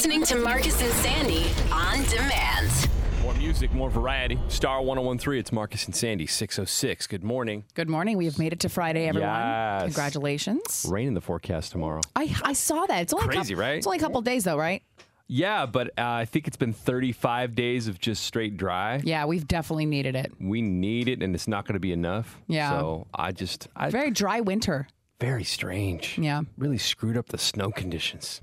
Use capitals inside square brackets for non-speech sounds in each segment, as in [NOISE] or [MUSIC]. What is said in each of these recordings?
listening to Marcus and Sandy on demand. More music, more variety. Star 1013, it's Marcus and Sandy, 606. Good morning. Good morning. We have made it to Friday, everyone. Yes. Congratulations. Rain in the forecast tomorrow. I, I saw that. It's only a Crazy, couple, right? It's only a couple days though, right? Yeah, but uh, I think it's been 35 days of just straight dry. Yeah, we've definitely needed it. We need it, and it's not going to be enough. Yeah. So I just, I, very, Very dry winter. very strange. Yeah. Really screwed up the snow conditions,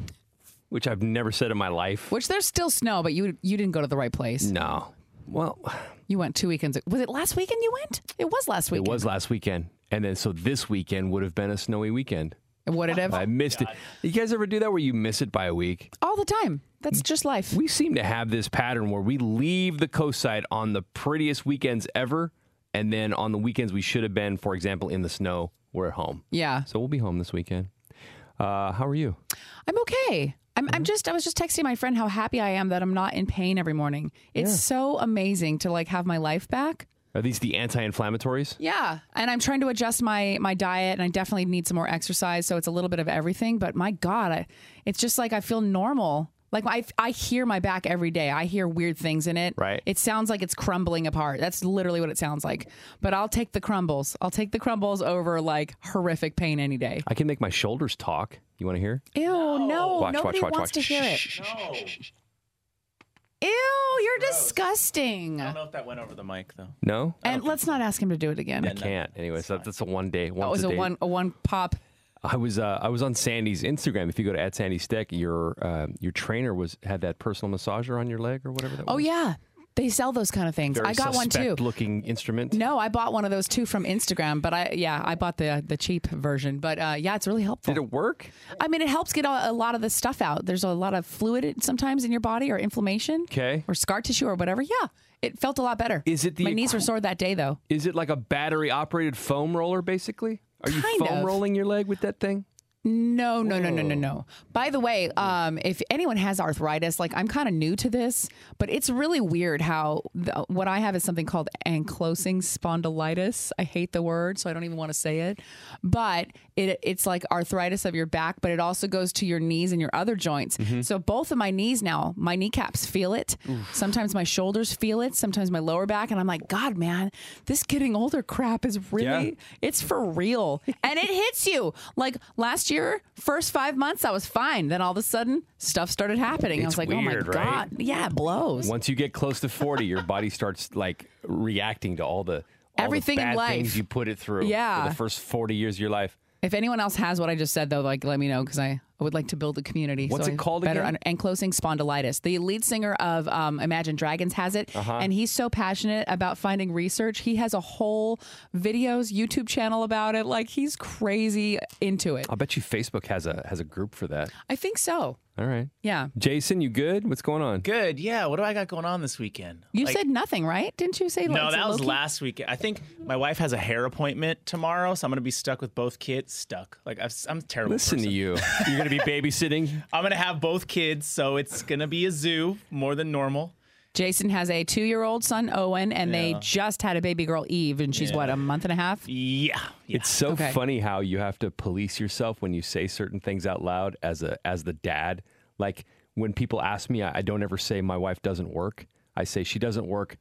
which I've never said in my life. Which there's still snow, but you you didn't go to the right place. No. Well, You went two weekends. Was it last weekend you went? It was last weekend. it was last weekend. And then, so this weekend would have been a snowy weekend. Would it have? I missed it. You guys ever do that where you miss it by a week? All the time. That's just life. We seem to have this pattern where we leave the coast side on the prettiest weekends ever, and then on the weekends we should have been, for example, in the snow, we're at home. yeah. So we'll be home this weekend. Uh, how are you? I'm okay. I'm, Mm-hmm. I'm just I was just texting my friend how happy I am that I'm not in pain every morning. It's so amazing to like have my life back. Are these the anti-inflammatories? Yeah, and I'm trying to adjust my my diet, and I definitely need some more exercise. So it's a little bit of everything. But my God, I, it's just like I feel normal. Like I I hear my back every day. I hear weird things in it. Right. It sounds like it's crumbling apart. That's literally what it sounds like. But I'll take the crumbles. I'll take the crumbles over like horrific pain any day. I can make my shoulders talk. You want to hear? Ew, no, Watch, nobody watch, watch, wants watch. to hear it. Shh. Ew, you're disgusting. I don't know if that went over the mic though. No, And let's not ask him to do it again. I can't. Anyway, so that's a one day. That oh, was a a one a one pop. I was uh, I was on Sandy's Instagram. If you go to at Sandy Steck, your uh, your trainer was had that personal massager on your leg or whatever that was. Oh was. yeah, they sell those kind of things. Very I got one too. Looking instrument. No, I bought one of those too from Instagram, but I yeah, I bought the the cheap version. But uh, yeah, it's really helpful. Did it work? I mean, it helps get a, a lot of the stuff out. There's a lot of fluid sometimes in your body or inflammation, Okay. or scar tissue or whatever. Yeah, it felt a lot better. Is it the my knees were sore that day though? Is it like a battery operated foam roller, basically? Are you Kind foam of. rolling your leg with that thing? No, no, no, no, no, no. By the way, um, if anyone has arthritis, like I'm kind of new to this, but it's really weird how the, what I have is something called ankylosing spondylitis. I hate the word, so I don't even want to say it. But it, it's like arthritis of your back, but it also goes to your knees and your other joints. So both of my knees now, my kneecaps feel it. Sometimes my shoulders feel it. Sometimes my lower back, and I'm like, God, man, this getting older crap is really, Yeah. it's for real, and it hits you. Like last year, first five months, I was fine. Then all of a sudden, stuff started happening. I was like, weird, oh my right? god, yeah, it blows. Once you get close to 40, your body starts like reacting to all the all Everything the in life. things you put it through Yeah. for the first 40 years of your life. If anyone else has what I just said, though, like let me know because I, I would like to build a community. What's so it I called better again? un- ankylosing spondylitis. The lead singer of um, Imagine Dragons has it, Uh-huh. and he's so passionate about finding research. He has a whole videos YouTube channel about it. Like he's crazy into it. I'll bet you Facebook has a has a group for that. I think so. All right. Yeah. Jason, you good? What's going on? Good. Yeah. What do I got going on this weekend? You Like- said nothing, right? Didn't you say no. it's That was low-key? last weekend. I think my wife has a hair appointment tomorrow, so I'm gonna be stuck with both kids. Stuck. Like I've, I'm a terrible. Listen to you. [LAUGHS] You're going to be babysitting. [LAUGHS] I'm gonna have both kids, so it's gonna be a zoo more than normal. Jason has a two year old son, Owen, and they just had a baby girl, Eve, and she's what, a month and a half? Yeah. yeah. It's so Okay. funny how you have to police yourself when you say certain things out loud as a as the dad. Like when people ask me, I, I don't ever say my wife doesn't work. I say she doesn't work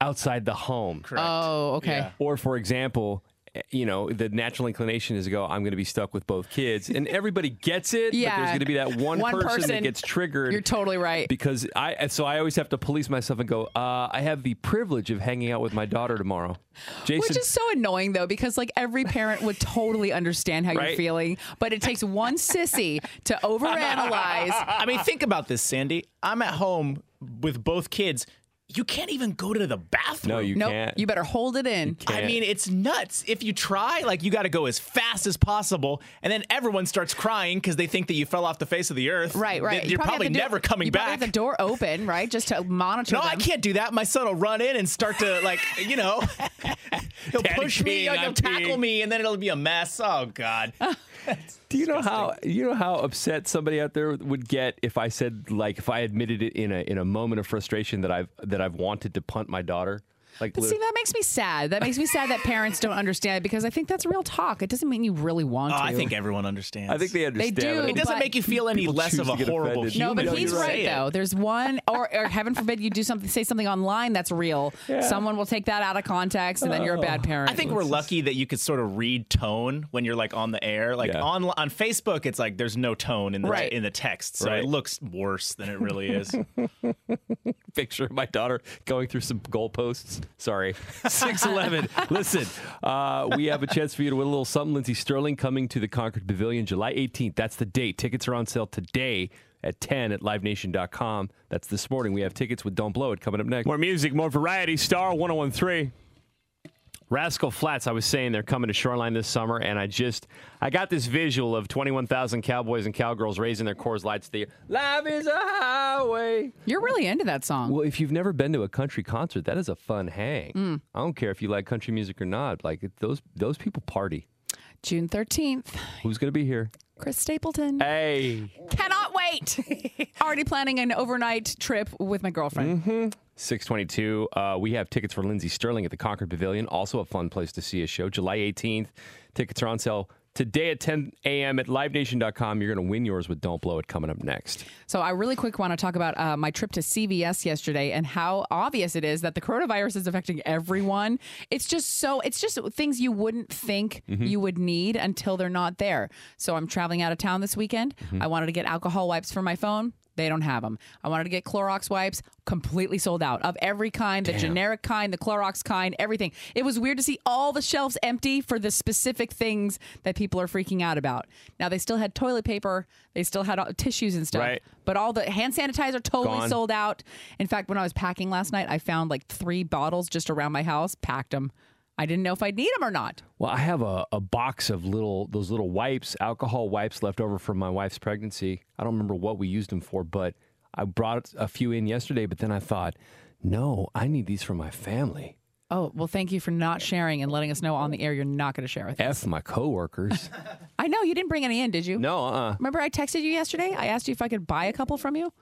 outside the home. correct. Oh, okay. Yeah. Or for example, you know, the natural inclination is to go, I'm going to be stuck with both kids. And everybody gets it, but Yeah. there's going to be that one, One person, person- that gets triggered. You're totally right. because I so I always have to police myself and go, uh, I have the privilege of hanging out with my daughter tomorrow. Jason Which is so annoying though, because like every parent would totally understand how Right? you're feeling, but it takes one sissy to overanalyze. I mean, think about this, Sandy. I'm at home with both kids. You can't even go to the bathroom. No, you Nope, can't. you better hold it in. I mean, it's nuts. If you try, like, you got to go as fast as possible, and then everyone starts crying because they think that you fell off the face of the earth. Right, right. That You You're probably, have the door- never coming back. you back. have the door open, right, just to monitor. no, them. I can't do that. My son will run in and start to, like, you know, [LAUGHS] he'll Daddy push me, peeing, like, he'll I'm tackle peeing. me, and then it'll be a mess. Oh, God. [LAUGHS] Do you know how you know how upset somebody out there would get if I said like if I admitted it in a in a moment of frustration that I've that I've wanted to punt my daughter? Like, But see, that makes me sad. That makes me sad that parents don't understand it because I think that's real talk. It doesn't mean you really want Oh, to. I think everyone understands. I think they understand. They do. but it think doesn't make you feel any less of a to get horrible offended. No, but he's you right though. There's one, or, or [LAUGHS] heaven forbid you do something, say something online that's real. Someone will take that out of context, and then you're a bad oh. parent. I think we're lucky that you could sort of read tone when you're like on the air. Like Yeah. on on Facebook, it's like there's no tone in the Right. in the text, so Right. it looks worse than it really is. [LAUGHS] picture of my daughter going through some goalposts. Sorry. [LAUGHS] 611. Listen, uh, we have a chance for you to win a little something. Lindsey Stirling coming to the Concord Pavilion July 18th. That's the date. Tickets are on sale today at 10 at livenation.com. That's this morning. We have tickets with Don't Blow It coming up next. More music, more variety. Star 1013. Rascal Flatts, I was saying they're coming to Shoreline this summer, and I just I got this visual of 21,000 cowboys and cowgirls raising their Coors Lights. The life is a highway. you're really into that song. Well, if you've never been to a country concert, that is a fun hang. Mm. I don't care if you like country music or not. Like those those people party. June 13th, Who's going to be here? Chris Stapleton. Hey, Cannot wait. [LAUGHS] Already planning an overnight trip with my girlfriend. 622. Uh, we have tickets for Lindsey Stirling at the Concord Pavilion. Also a fun place to see a show. July 18th. Tickets are on sale today at 10 a.m. at livenation.com. You're going to win yours with Don't Blow It coming up next. So I really quick want to talk about uh, my trip to CVS yesterday and how obvious it is that the coronavirus is affecting everyone. It's just so it's just things you wouldn't think you would need until they're not there. So I'm traveling out of town this weekend. I wanted to get alcohol wipes for my phone. They don't have them. I wanted to get Clorox wipes, completely sold out of every kind, the generic kind, the Clorox kind, everything. It was weird to see all the shelves empty for the specific things that people are freaking out about. Now they still had toilet paper, they still had uh, tissues and stuff, Right. but all the hand sanitizer totally Gone. sold out. In fact, when I was packing last night, I found like three bottles just around my house, packed them. I didn't know if I'd need them or not. Well, I have a, a box of little those little wipes, alcohol wipes left over from my wife's pregnancy. I don't remember what we used them for, but I brought a few in yesterday. But then I thought, no, I need these for my family. Oh, well, thank you for not sharing and letting us know on the air you're not going to share with us. F my coworkers. [LAUGHS] I know you didn't bring any in, did you? no, uh. Remember, I texted you yesterday? I asked you if I could buy a couple from you.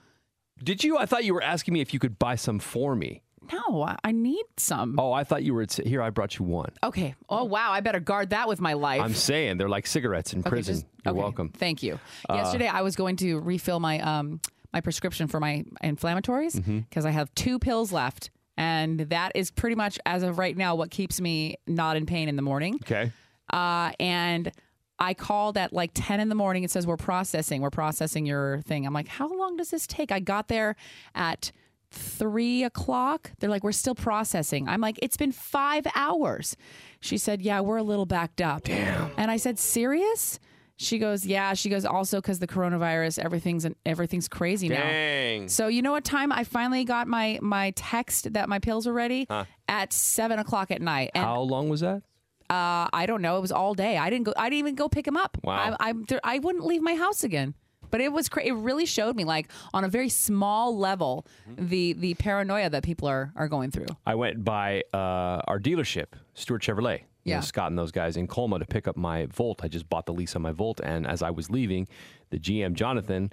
Did you? I thought you were asking me if you could buy some for me. No, I, need some. Oh, I thought you were here. I brought you one. Okay. Oh, wow. I better guard that with my life. I'm saying they're like cigarettes in Okay, prison. just- You're okay, welcome. Uh, Thank you. Yesterday, I was going to refill my um my prescription for my inflammatories Mm-hmm. because I have two pills left, and that is pretty much as of right now what keeps me not in pain in the morning. Okay. Uh, and I called at like 10 in the morning. It says, We're processing, we're processing your thing. I'm like, How long does this take? I got there at three o'clock. They're like, We're still processing. I'm like, It's been five hours. She said, Yeah, we're a little backed up. Damn. And I said, Serious? She goes, Yeah. She goes, Also, because the coronavirus, everything's everything's crazy now. Dang. So you know what time I finally got my my text that my pills were ready at seven o'clock at night. And How long was that? uh, I don't know. It was all day. I didn't go. I didn't even go pick him up. Wow. I, I, there, I wouldn't leave my house again. But it was. Cra- it really showed me, like on a very small level, the the paranoia that people are are going through. I went by uh, our dealership, Stewart Chevrolet. You know, Yeah. Scott and those guys in Colma to pick up my Volt. I just bought the lease on my Volt, and as I was leaving, the GM Jonathan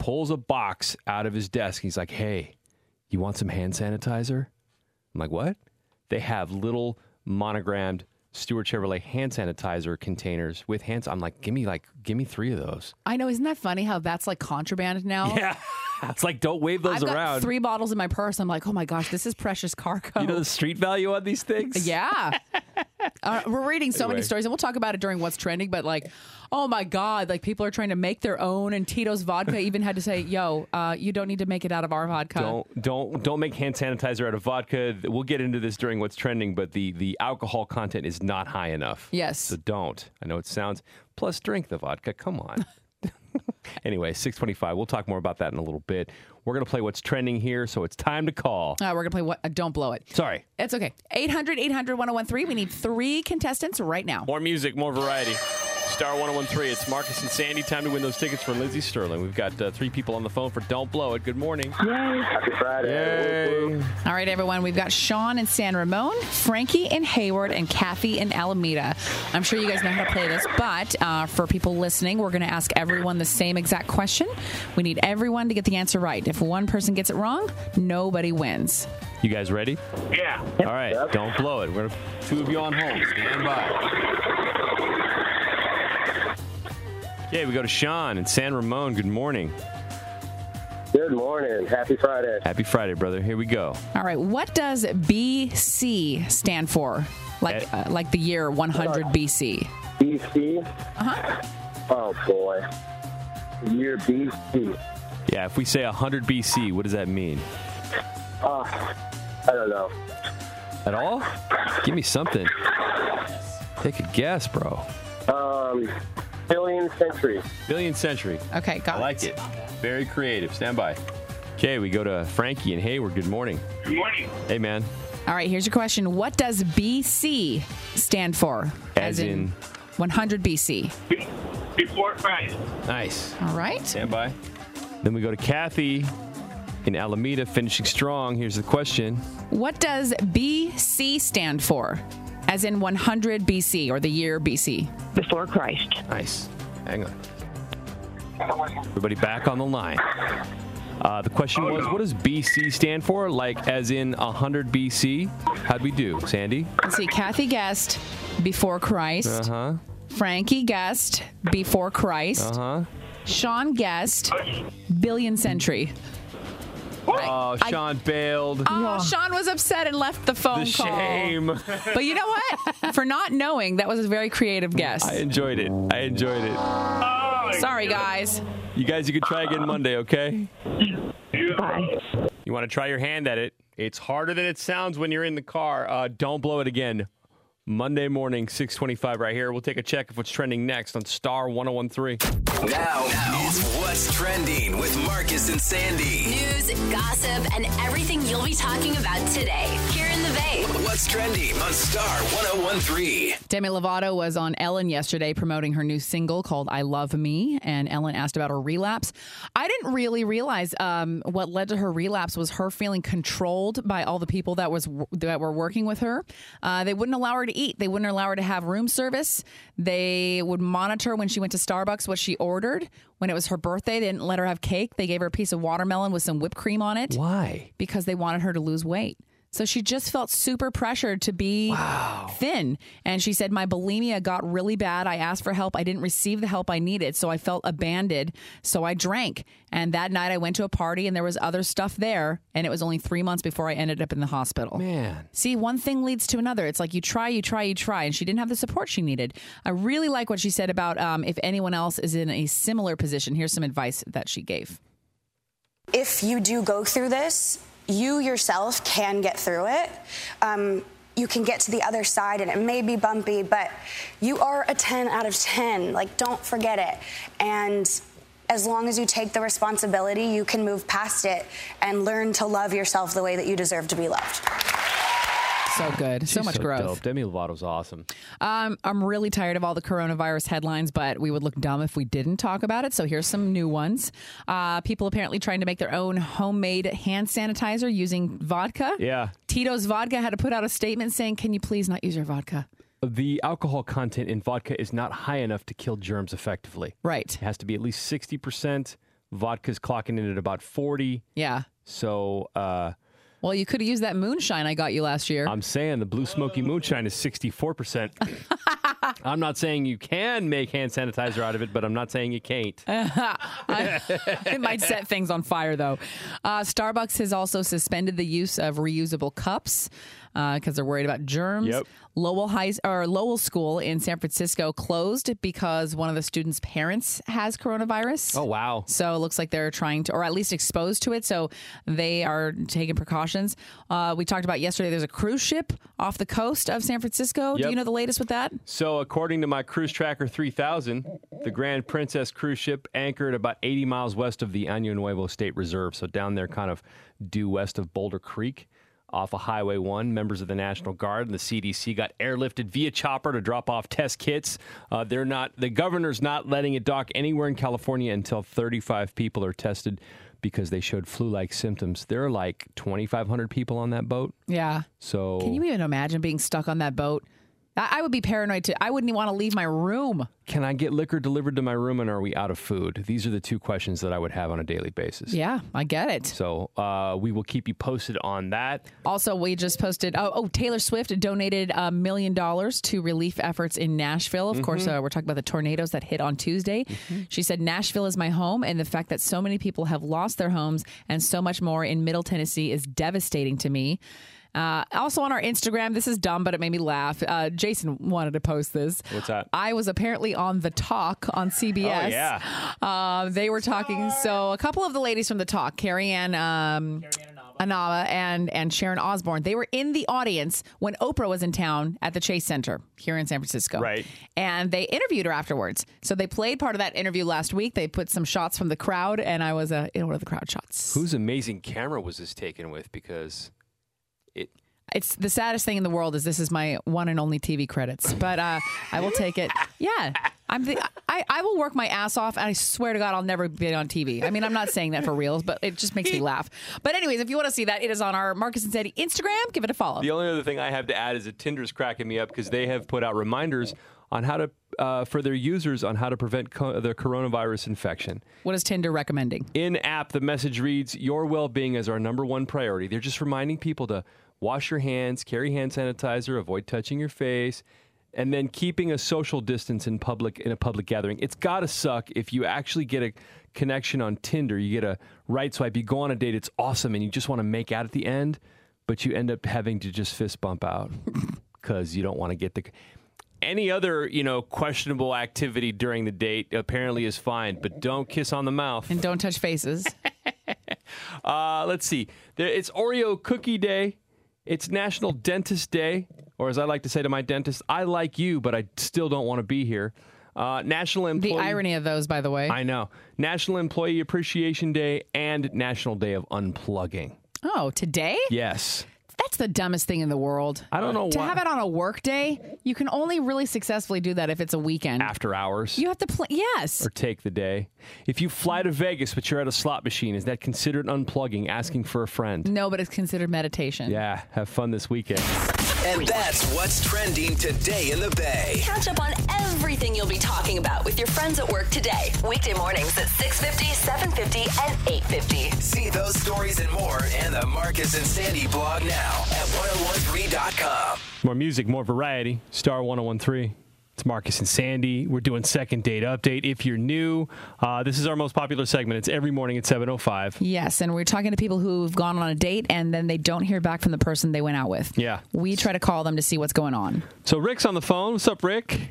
pulls a box out of his desk. He's like, "Hey, you want some hand sanitizer?" I'm like, "What?" They have little monogrammed Stewart Chevrolet hand sanitizer containers with hands. I'm like, "Give me like, give me three of those." I know. Isn't that funny how that's like contraband now? Yeah, [LAUGHS] it's like don't wave those I've got around. three bottles in my purse. I'm like, oh my gosh, this is precious cargo. you know the street value on these things? [LAUGHS] Yeah. [LAUGHS] Uh, we're reading so many stories, and we'll talk about it during what's trending. But like, oh my god, like people are trying to make their own, and Tito's vodka [LAUGHS] even had to say, "Yo, uh, you don't need to make it out of our vodka." Don't don't don't make hand sanitizer out of vodka. We'll get into this during what's trending, but the the alcohol content is not high enough. Yes. So don't. I know it sounds plus drink the vodka. Come on. [LAUGHS] anyway, 625. We'll talk more about that in a little bit. We're going to play what's trending here, so it's time to call. Uh, we're gonna play what? Uh, don't blow it. Sorry. It's okay. 800 800 1013. We need three contestants right now. More music, more variety. Star 1013. It's Marcus and Sandy. Time to win those tickets for Lindsey Stirling. We've got uh, three people on the phone for Don't Blow It. Good morning. Yay. Happy Friday. All right, everyone. We've got Sean in San Ramon, Frankie in Hayward, and Kathy in Alameda. I'm sure you guys know how to play this, but uh, for people listening, we're going to ask everyone the same exact question. We need everyone to get the answer right. If one person gets it wrong, nobody wins. You guys ready? Yeah. All right, don't blow it. We're two of you on hold. Stand by. Okay, we go to Sean in San Ramon. Good morning. Good morning. Happy Friday. Happy Friday, brother. Here we go. All right. What does BC stand for? Like uh, like the year 100 BC. BC. Uh-huh. Oh boy. Year BC. Yeah, if we say 100 BC, what does that mean? Uh, I don't know. At all? Give me something. Take a guess, bro. Um, billion century. Billion century. Okay, got it. I like it. Very creative. Stand by. Okay, we go to Frankie and Hayward. Good morning. Good morning. Hey, man. All right, here's your question. What does BC stand for? As in? 100 BC. Be- Before Christ. Nice. All right. Stand by. Then we go to Kathy in Alameda, finishing strong. Here's the question. What does BC stand for? As in 100 BC or the year BC. before Christ. Nice. Hang on. Everybody back on the line. Uh, the question was, what does BC stand for? Like, as in 100 BC? How'd we do, Sandy? Let's see. Kathy guessed before Christ. Uh huh. Frankie guessed before Christ. Uh huh. Sean guessed billion century. Oh, Sean bailed. Oh, Sean was upset and left the phone the call. shame. [LAUGHS] But you know what? For not knowing, that was a very creative guess. I enjoyed it. I enjoyed it. Sorry, guys. You guys, you can try again Monday, okay? Bye. You want to try your hand at it? It's harder than it sounds when you're in the car. Uh, don't blow it again. Monday morning, 625 right here. We'll take a check of what's trending next on Star 1013. Now, is what's trending with Marcus and Sandy. News, gossip, and everything you'll be talking about today. Here in the Bay. What's trending on Star 1013. Demi Lovato was on Ellen yesterday promoting her new single called I Love Me, and Ellen asked about her relapse. I didn't really realize um, what led to her relapse was her feeling controlled by all the people that was that were working with her. Uh, they wouldn't allow her to eat. They wouldn't allow her to have room service. They would monitor when she went to Starbucks what she ordered. When it was her birthday, they didn't let her have cake. They gave her a piece of watermelon with some whipped cream on it Why? because they wanted her to lose weight. So she just felt super pressured to be thin. And she said, My bulimia got really bad. I asked for help. I didn't receive the help I needed. So I felt abandoned. So I drank. And that night I went to a party and there was other stuff there. And it was only three months before I ended up in the hospital. Man. See, one thing leads to another. It's like you try, you try, you try. And she didn't have the support she needed. I really like what she said about um, if anyone else is in a similar position. Here's some advice that she gave. if you do go through this, you yourself can get through it. Um, you can get to the other side and it may be bumpy, but you are a 10 out of 10. Like, don't forget it. And as long as you take the responsibility, you can move past it and learn to love yourself the way that you deserve to be loved. So good. so She's much growth. Dope. Demi Lovato's awesome. Um, I'm really tired of all the coronavirus headlines, but we would look dumb if we didn't talk about it. So here's some new ones. Uh, people apparently trying to make their own homemade hand sanitizer using vodka. Yeah. Tito's Vodka had to put out a statement saying, "Can you please not use your vodka?" The alcohol content in vodka is not high enough to kill germs effectively. Right. It has to be at least 60%. Vodka's clocking in at about 40. Yeah. So, uh, Well, you could have used that moonshine I got you last year. I'm saying the Blue Smoky Moonshine is 64%. [LAUGHS] I'm not saying you can make hand sanitizer out of it, but I'm not saying you can't. [LAUGHS] it might set things on fire, though. Uh, Starbucks has also suspended the use of reusable cups because they're worried about germs. Yep. Lowell High or Lowell School in San Francisco closed because one of the students' parents has coronavirus. Oh, wow. So it looks like they're trying to, or at least exposed to it. So they are taking precautions. Uh, we talked about yesterday. There's a cruise ship off the coast of San Francisco. Do you know the latest with that? So, according to my Cruise Tracker 3000, the Grand Princess cruise ship anchored about 80 miles west of the Año Nuevo State Reserve. So, down there, kind of due west of Boulder Creek. Off of Highway 1, members of the National Guard and the CDC got airlifted via chopper to drop off test kits. Uh, they're not, the governor's not letting it dock anywhere in California until 35 people are tested because they showed flu like symptoms. There are like 2,500 people on that boat. Yeah. So, Can you even imagine being stuck on that boat? I, I would be paranoid too. I wouldn't want to leave my room. Can I get liquor delivered to my room and are we out of food? These are the two questions that I would have on a daily basis. Yeah, I get it. So uh, we will keep you posted on that. Also, we just posted. Oh, oh Taylor Swift donated a million dollars to relief efforts in Nashville. Of course, Mhm. uh, we're talking about the tornadoes that hit on Tuesday. She said, Nashville is my home, and the fact that so many people have lost their homes and so much more in Middle Tennessee is devastating to me. Uh, also on our Instagram, this is dumb, but it made me laugh. Uh, Jason wanted to post this. What's that? I was apparently on The Talk on CBS. Oh, yeah. Uh, they were talking. So a couple of the ladies from The Talk, Carrie Ann. Um, Inaba and and Sharon Osbourne. They were in the audience when Oprah was in town at the Chase Center here in San Francisco. Right. And they interviewed her afterwards. So they played part of that interview last week. They put some shots from the crowd, and I was uh, in one of the crowd shots. Whose amazing camera was this taken with? Because It's the saddest thing in the world is this is my one and only TV credits, but uh, I will take it. Yeah, I'm the I, I will work my ass off, and I swear to God I'll never be on TV. I mean, I'm not saying that for reals, but it just makes me laugh. But anyways, if you want to see that, it is on our Marcus and Sandy Instagram. Give it a follow. The only other thing I have to add is that Tinder's cracking me up because they have put out reminders on how to uh, for their users on how to prevent co- the coronavirus infection. What is Tinder recommending? In app, the message reads, "Your well-being is our number one priority." They're just reminding people to wash your hands, carry hand sanitizer, avoid touching your face, and then keeping a social distance in public in a public gathering. It's got to suck if you actually get a connection on Tinder. You get a right swipe, you go on a date, it's awesome, and you just want to make out at the end, but you end up having to just fist bump out [LAUGHS] because you don't want to get the. Any other, you know, questionable activity during the date apparently is fine, but don't kiss on the mouth. And don't touch faces. [LAUGHS] Uh, let's see. It's Oreo Cookie Day. It's National Dentist Day, or as I like to say to my dentist, I like you, but I still don't want to be here. Uh, National Employee. The irony of those, by the way. I know. National Employee Appreciation Day and National Day of Unplugging. Oh, today? Yes. That's the dumbest thing in the world. I don't know To why- have it on a work day, you can only really successfully do that if it's a weekend. After hours. You have to play. Yes. or take the day. If you fly to Vegas but you're at a slot machine, is that considered unplugging, asking for a friend? No, but it's considered meditation. Yeah, have fun this weekend. And that's what's trending today in the Bay. Catch up on everything you'll be talking about with your friends at work today. Weekday mornings at 6.50, 7.50, and 8.50. See those stories and more in the Marcus and Sandy blog now at 1013.com. More music, more variety. Star 1013. It's Marcus and Sandy. We're doing second date update. If you're new, uh, this is our most popular segment. It's every morning at 7.05. Yes, and we're talking to people who've gone on a date and then they don't hear back from the person they went out with. Yeah. We try to call them to see what's going on. So Rick's on the phone. What's up, Rick?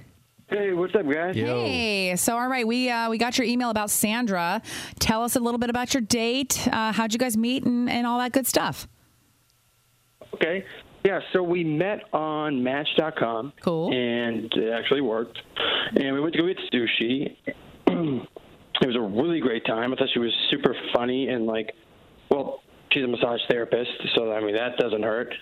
Hey, what's up, guys? Hey, so all right, we uh, we got your email about Sandra. Tell us a little bit about your date. Uh, how'd you guys meet and, and all that good stuff? Okay. Yeah, so we met on Match.com. Cool. And it actually worked. And we went to go get sushi. [CLEARS THROAT] it was a really great time. I thought she was super funny and, like, well, she's a massage therapist, so, I mean, that doesn't hurt.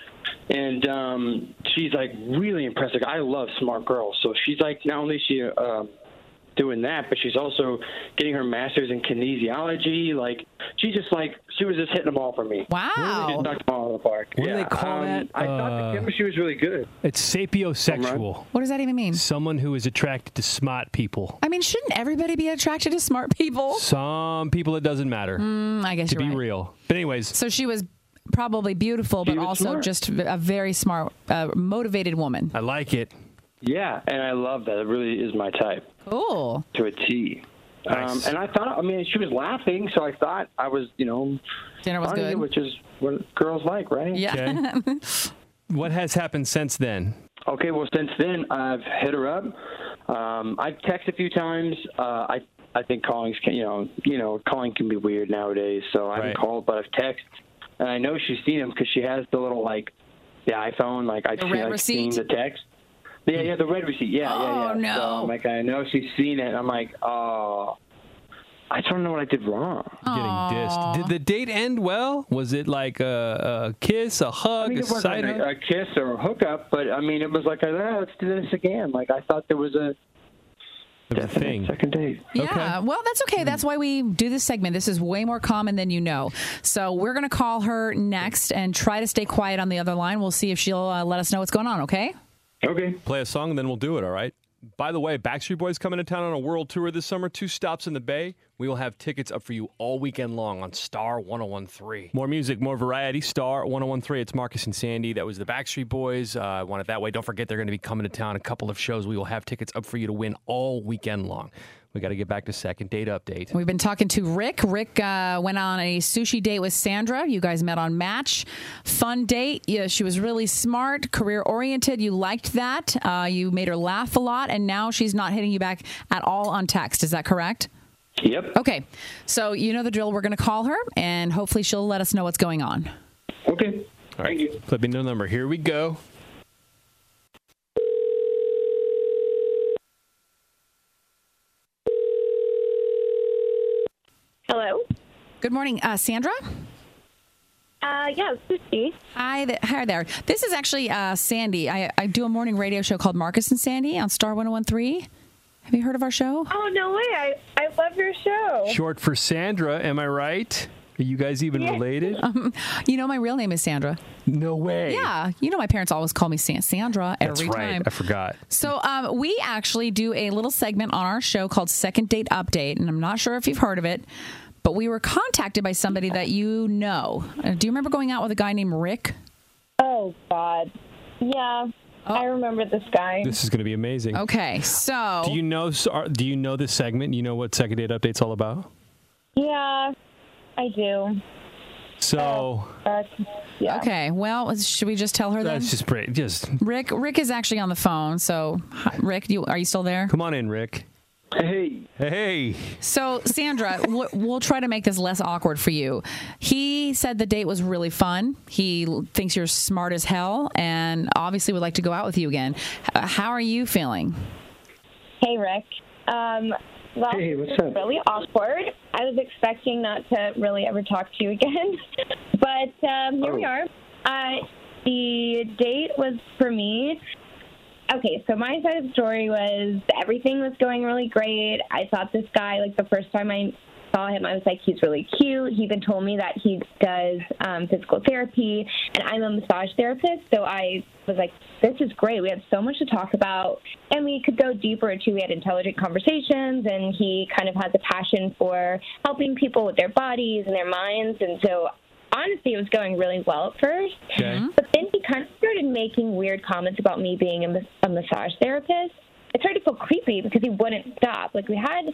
And um, she's, like, really impressive. I love smart girls. So she's, like, not only is she um, doing that, but she's also getting her master's in kinesiology. Like, she's just, like, she was just hitting them all for me. Wow. She just knocked them all out of the park. What do yeah. they call um, that? I thought Uh, the chemistry was really good. It's sapiosexual. What does that even mean? Someone who is attracted to smart people. I mean, shouldn't everybody be attracted to smart people? Some people it doesn't matter. Mm, I guess to you're be right. real. But anyways, So she was probably beautiful, but She was also smart. just a very smart, uh, motivated woman. I like it. Yeah, and I love that. It really is my type Cool. to a T. Um, Nice. and I thought, I mean, she was laughing, so I thought I was, you know, Dinner was funny, good. which is what girls like, right? Yeah. [LAUGHS] what has happened since then? Okay, well, since then I've hit her up. Um, I've texted a few times. Uh, I I think calling's can you know you know calling can be weird nowadays. So I haven't Right. called, but I've texted, and I know she's seen them because she has the little like the iPhone. Like I've The seen, like, seen the text. Yeah, yeah, the red receipt. Yeah, yeah, yeah. Oh, no. So I'm like, I know she's seen it. I'm like, oh, I don't know what I did wrong. Getting dissed. Did the date end well? Was it like a, a kiss, a hug, I mean, a side a, hug? a kiss or a hookup, but I mean, it was like, ah, let's do this again. Like I thought there was a It was a definite thing. second date. Yeah, well, that's okay. That's why we do this segment. This is way more common than you know. So we're going to call her next and try to stay quiet on the other line. We'll see if she'll uh, let us know what's going on, okay? Okay. Play a song, and then we'll do it. All right. By the way, Backstreet Boys coming to town on a world tour this summer. Two stops in the Bay. We will have tickets up for you all weekend long on Star 1013. More music, more variety. Star 1013. It's Marcus and Sandy. That was the Backstreet Boys. Uh, I want it that way. Don't forget they're going to be coming to town. A couple of shows. We will have tickets up for you to win all weekend long. We got to get back to second date update. We've been talking to Rick. Rick uh, went on a sushi date with Sandra. You guys met on Match. Fun date. Yeah, she was really smart, career oriented. You liked that. Uh, you made her laugh a lot, and now she's not hitting you back at all on text. Is that correct? Yep. Okay. So you know the drill. We're going to call her, and hopefully she'll let us know what's going on. Okay. All right. Flip me the number. Here we go. Hello. Good morning, uh, Sandra. Uh, yeah, Sushi. Hi, th- hi there. This is actually uh, Sandy. I, I do a morning radio show called Marcus and Sandy on Star 1013. Have you heard of our show? Oh no way! I I love your show. Short for Sandra. Am I right? Are you guys even related? [LAUGHS] Um, you know, my real name is Sandra. No way. Yeah. You know, my parents always call me San- Sandra That's every right. time. I forgot. So um, we actually do a little segment on our show called Second Date Update, and I'm not sure if you've heard of it, but we were contacted by somebody that you know. Uh, do you remember going out with a guy named Rick? Oh God. Yeah, I remember this guy. This is going to be amazing. Okay, so Do you know? Do you know this segment? You know what second date update's all about? Yeah, I do. So Uh, yeah. Okay, well, should we just tell her then? that's just pretty. Just Rick, Rick is actually on the phone. So, Rick, you, are you still there? come on in, Rick. Hey. Hey. So, Sandra, [LAUGHS] we'll, we'll try to make this less awkward for you. He said the date was really fun. He thinks you're smart as hell, and obviously would like to go out with you again. How are you feeling? Hey, Rick. Um, well, Hey, what's up? really awkward. I was expecting not to really ever talk to you [LAUGHS] again, but um, here we Oh. are. Uh, the date was for me. Okay, so my side of the story was everything was going really great. I thought this guy, like the first time I saw him, I was like, he's really cute. He even told me that he does um, physical therapy, and I'm a massage therapist. So I was like, this is great. We have so much to talk about, and we could go deeper too. We had intelligent conversations, and he kind of has a passion for helping people with their bodies and their minds. And so honestly, it was going really well at first. Okay. Mm-hmm. But then he kind of started making weird comments about me being a, a massage therapist. It started to feel creepy because he wouldn't stop. Like we had,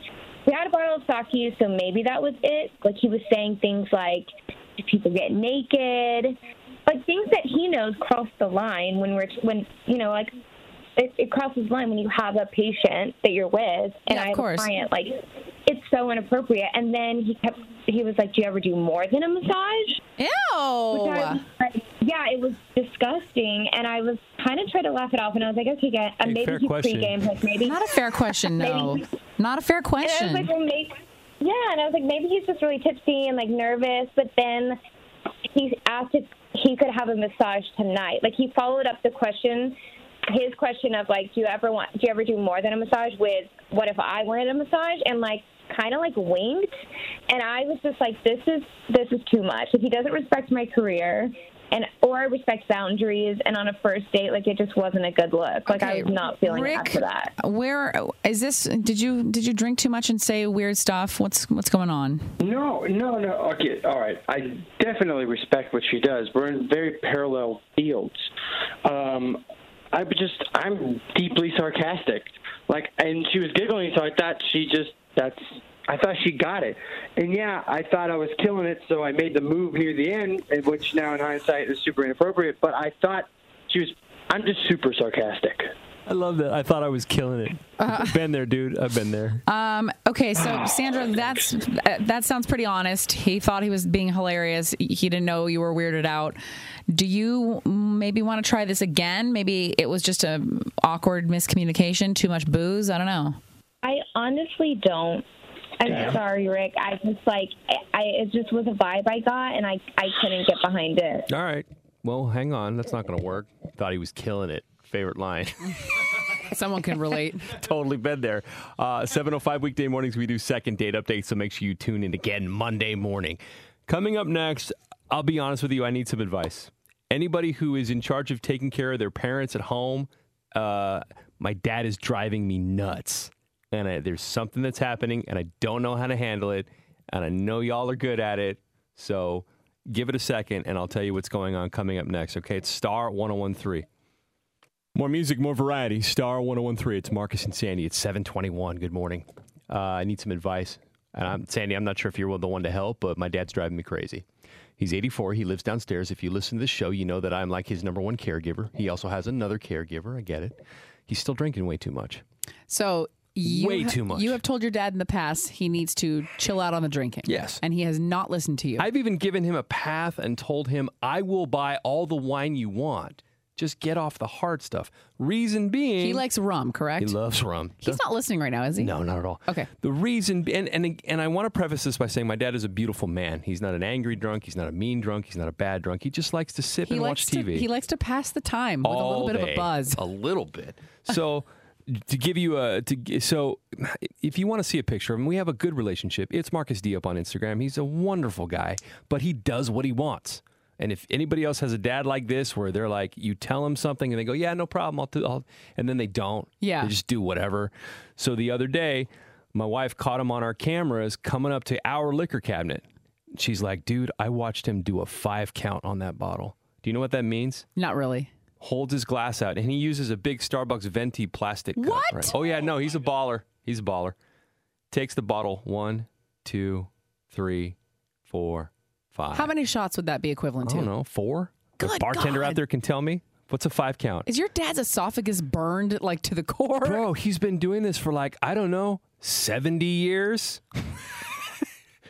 we had a bottle of sake, so maybe that was it. Like he was saying things like, "Do people get naked?" Like things that he knows cross the line when we're when you know like it, it crosses the line when you have a patient that you're with and Yeah, of I have course. a client. Like it's so inappropriate. And then he kept he was like, "Do you ever do more than a massage?" Which I was Ew. like, yeah, it was disgusting, and I was kind of trying to laugh it off, and I was like, okay, guys, uh, maybe he's question. pre-game, like maybe. Not a fair question, [LAUGHS] no. Maybe- Not a fair And I was question. like, well, maybe, yeah, and I was like, maybe he's just really tipsy and like nervous, but then he asked if he could have a massage tonight. Like he followed up the question, his question of like, do you ever want, do you ever do more than a massage with, what if I wanted a massage, and like kind of like winked, and I was just like, this is this is too much. If he doesn't respect my career. And or respect boundaries, and on a first date, like it just wasn't a good look. Like I was not feeling it Rick, after that. Where is this? Did you did you drink too much and say weird stuff? What's what's going on? No, no, no. Okay, all right. I definitely respect what she does. We're in very parallel fields. Um, I would just, I'm deeply sarcastic. Like, and she was giggling, so I thought she just, that's, I thought she got it. And yeah, I thought I was killing it, so I made the move near the end, which now in hindsight is super inappropriate. But I thought she was, I'm just super sarcastic. I love that. I thought I was killing it. I've been there, dude. I've been there. Um, okay, so Sandra, that's uh, that sounds pretty honest. He thought he was being hilarious. He didn't know you were weirded out. Do you maybe want to try this again? Maybe it was just a awkward miscommunication, too much booze. I don't know. I honestly don't. I'm sorry, Rick. I just like I, I it just was a vibe I got, and I I couldn't get behind it. All right. Well, hang on. That's not going to work. Thought he was killing it. Favorite line. [LAUGHS] Someone can relate. [LAUGHS] totally been there. Uh, 705 weekday mornings, we do second date updates, so make sure you tune in again Monday morning. Coming up next, I'll be honest with you, I need some advice. Anybody who is in charge of taking care of their parents at home, uh, my dad is driving me nuts, and I, there's something that's happening, and I don't know how to handle it, and I know y'all are good at it. So give it a second, and I'll tell you what's going on coming up next. Okay, it's Star 1013. More music, more variety. Star 1013. It's Marcus and Sandy. It's 721. Good morning. Uh, I need some advice. And I'm, Sandy, I'm not sure if you're the one to help, but my dad's driving me crazy. He's 84. He lives downstairs. If you listen to this show, you know that I'm like his number one caregiver. He also has another caregiver. I get it. He's still drinking way too much. So you Way ha- too much. You have told your dad in the past he needs to chill out on the drinking. Yes. And he has not listened to you. I've even given him a path and told him, I will buy all the wine you want. Just get off the hard stuff. Reason being, he likes rum, correct? he loves rum. He's not listening right now, is he? No, not at all. Okay. The reason, and, and and I want to preface this by saying my dad is a beautiful man. He's not an angry drunk. He's not a mean drunk. He's not a bad drunk. He just likes to sit He and watch TV. to he likes to pass the time with a little all bit of a buzz. A little bit. So [LAUGHS] to give you a to so if you want to see a picture of him, we have a good relationship. It's Marcus D up on Instagram. He's a wonderful guy, but he does what he wants. And if anybody else has a dad like this, where they're like, you tell them something and they go, yeah, no problem, I'll do, I'll, and then they don't. Yeah. they just do whatever. So the other day, my wife caught him on our cameras coming up to our liquor cabinet. She's like, dude, I watched him do a five count on that bottle. Do you know what that means? Not really. holds his glass out and he uses a big Starbucks venti plastic cup. What? right? Oh yeah, no, he's a baller. He's a baller. Takes the bottle one, two, three, four, five. How many shots would that be equivalent to? I don't know. Four. the Good bartender out there can tell me. What's a five count? Is your dad's esophagus burned like to the core? Bro, he's been doing this for like I don't know, seventy years. [LAUGHS]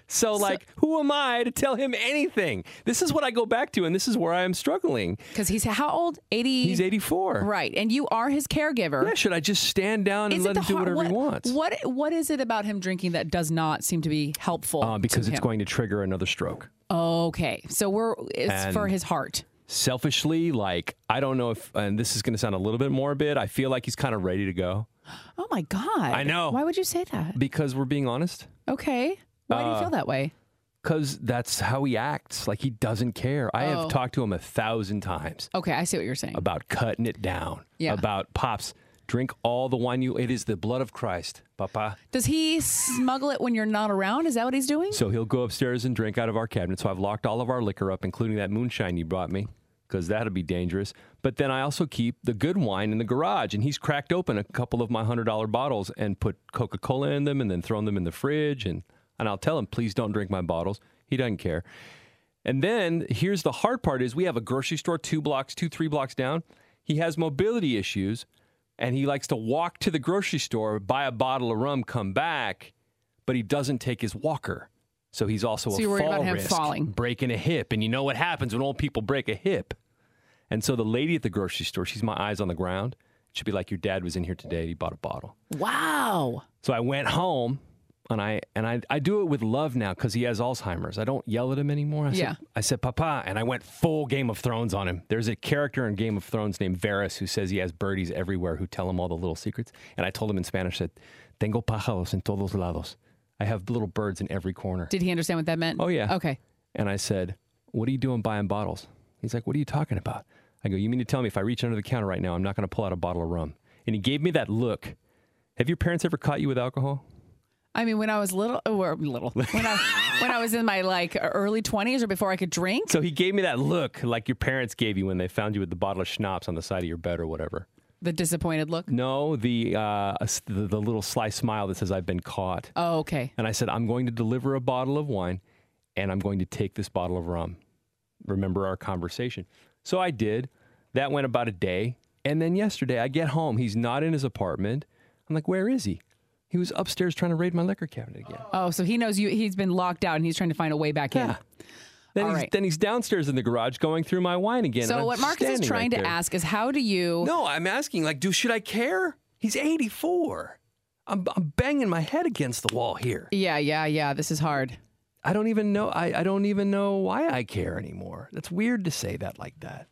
So, like, who am I to tell him anything? This is what I go back to, and this is where I am struggling. Because he's how old? 80? He's 84. Right. And you are his caregiver. Yeah, should I just stand down and Is let him do whatever what, he wants? What What is it about him drinking that does not seem to be helpful? Uh, because it's him? going to trigger another stroke. Okay. So we're it's And- for his heart. Selfishly, like, I don't know if, and this is going to sound a little bit morbid, I feel like he's kind of ready to go [GASPS] Oh my God. I know. Why would you say that? because we're being honest. Okay. Why do you Uh, feel that way? Because that's how he acts. Like, he doesn't care. I Oh. have talked to him a thousand times Okay, I see what you're saying. about cutting it down. Yeah. About pops, drink all the wine you, it is the blood of Christ, papa. Does he smuggle it when you're not around? Is that what he's doing? So he'll go upstairs and drink out of our cabinet. So I've locked all of our liquor up, including that moonshine you brought me, because that'd be dangerous. But then I also keep the good wine in the garage, and he's cracked open a couple of my hundred dollar bottles and put Coca Cola in them, and then thrown them in the fridge. And and I'll tell him, please don't drink my bottles. He doesn't care. And then here's the hard part: is we have a grocery store two blocks, two three blocks down. He has mobility issues, and he likes to walk to the grocery store, buy a bottle of rum, come back, but he doesn't take his walker. So he's also So a fall about him risk, falling. breaking a hip, and you know what happens when old people break a hip. And so the lady at the grocery store, she's my eyes on the ground. She'd be like, "Your dad was in here today. He bought a bottle." Wow. So I went home, and I and I, I do it with love now because he has Alzheimer's. I don't yell at him anymore. I Yeah. Said, I said, "Papa," and I went full Game of Thrones on him. There's a character in Game of Thrones named Varys who says he has birdies everywhere who tell him all the little secrets. And I told him in Spanish that "Tengo pájaros en todos lados." I have little birds in every corner. Did he understand what that meant? Oh, yeah. Okay. And I said, What are you doing buying bottles? He's like, What are you talking about? I go, You mean to tell me if I reach under the counter right now, I'm not going to pull out a bottle of rum? And he gave me that look. Have your parents ever caught you with alcohol? I mean, when I was little, or little, [LAUGHS] when I when I was in my like early 20s or before I could drink. So he gave me that look like your parents gave you when they found you with the bottle of schnapps on the side of your bed or whatever. The disappointed look. No, the, uh, the, the little sly smile that says, I've been caught. Oh, okay. And I said, I'm going to deliver a bottle of wine and I'm going to take this bottle of rum. Remember our conversation. So I did. That went about a day. And then yesterday, I get home. He's not in his apartment. I'm like, where is he? He was upstairs trying to raid my liquor cabinet again. Oh, so he knows you. He's been locked out and he's trying to find a way back in. Yeah. Then All he's, right. then he's downstairs in the garage going through my wine again. and So I'm what Marcus is standing trying right to there. ask is, how do you? No, I'm asking, like, do should I care? He's 84. I'm, I'm banging my head against the wall here. Yeah, yeah, yeah. This is hard. I don't even know. I, I don't even know why I care anymore. That's weird to say that like that.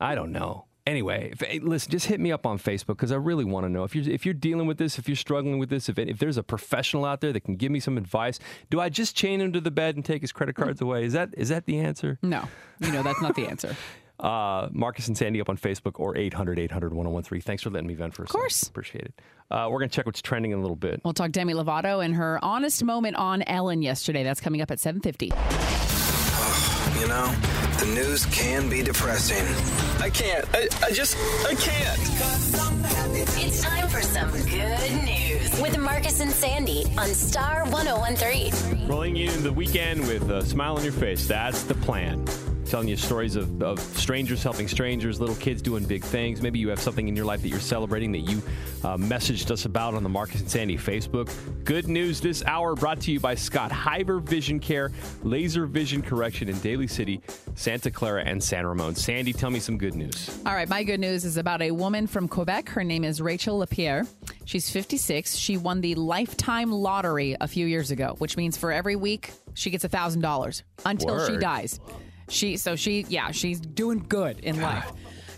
I don't know. Anyway, if, hey, listen, just hit me up on Facebook because I really want to know if you're if you're dealing with this, if you're struggling with this, if if there's a professional out there that can give me some advice. Do I just chain him to the bed and take his credit cards away? Is that is that the answer? No, you know that's not the [LAUGHS] answer. Uh, Marcus and Sandy up on Facebook or 800 800 1013. Thanks for letting me vent for a Of course. Appreciate it. Uh, we're going to check what's trending in a little bit. We'll talk Demi Lovato and her honest moment on Ellen yesterday. That's coming up at 7:50. You know, the news can be depressing. I can't. I, I just, I can't. It's time for some good news with Marcus and Sandy on Star 1013. Rolling you into the weekend with a smile on your face. That's the plan. Telling you stories of, of strangers helping strangers, little kids doing big things. Maybe you have something in your life that you're celebrating that you uh, messaged us about on the Marcus and Sandy Facebook. Good news this hour brought to you by Scott Hyver Vision Care, Laser Vision Correction in Daly City, Santa Clara, and San Ramon. Sandy, tell me some good news. All right, my good news is about a woman from Quebec. Her name is Rachel Lapierre. She's 56. She won the lifetime lottery a few years ago, which means for every week she gets $1,000 until she Word. dies. She so she yeah, she's doing good in life.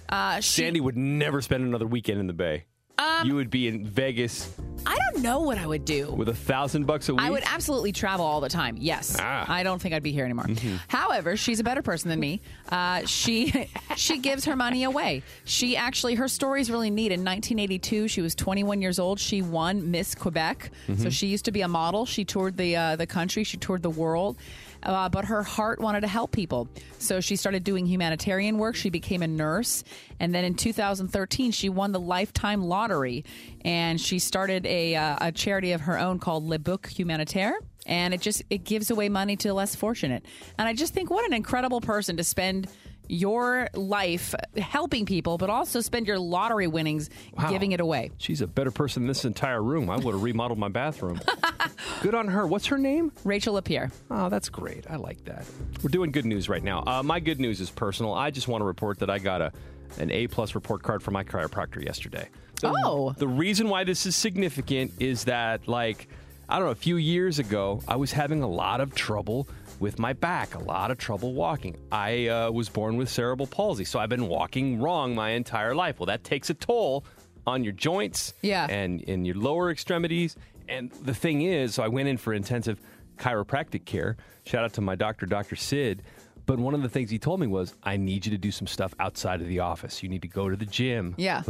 Uh, she, Sandy would never spend another weekend in the Bay. Um, you would be in Vegas I don't know what I would do. with a thousand bucks a week. I would absolutely travel all the time. Yes, Ah. I don't think I'd be here anymore. Mhm. However, she's a better person than me. Uh, she [LAUGHS] she gives her money away. She actually her story is really neat. In 1982, she was 21 years old. She won Miss Quebec. So Mhm. she used to be a model. She toured the uh, the country. She toured the world. Uh, but her heart wanted to help people. So she started doing humanitarian work. She became a nurse. And then in 2013, she won the Lifetime Lottery. And she started a, uh, a charity of her own called Le Book Humanitaire. And it just it gives away money to the less fortunate. And I just think what an incredible person to spend your life helping people, but also spend your lottery winnings Wow. giving it away. She's a better person than this entire room. I would have remodeled my bathroom. [LAUGHS] good on her. What's her name? Rachel Lapierre. Oh, that's great. I like that. We're doing good news right now. Uh, my good news is personal. I just want to report that I got a an A plus report card from my chiropractor yesterday. The, Oh. The reason why this is significant is that, like, I don't know, a few years ago, I was having a lot of trouble with my back, a lot of trouble walking. I uh, was born with cerebral palsy, so I've been walking wrong my entire life. Well, that takes a toll on your joints Yeah. and in your lower extremities. And the thing is, so I went in for intensive chiropractic care. Shout out to my doctor, Dr. Sid. But one of the things he told me was, I need you to do some stuff outside of the office. You need to go to the gym. Yeah.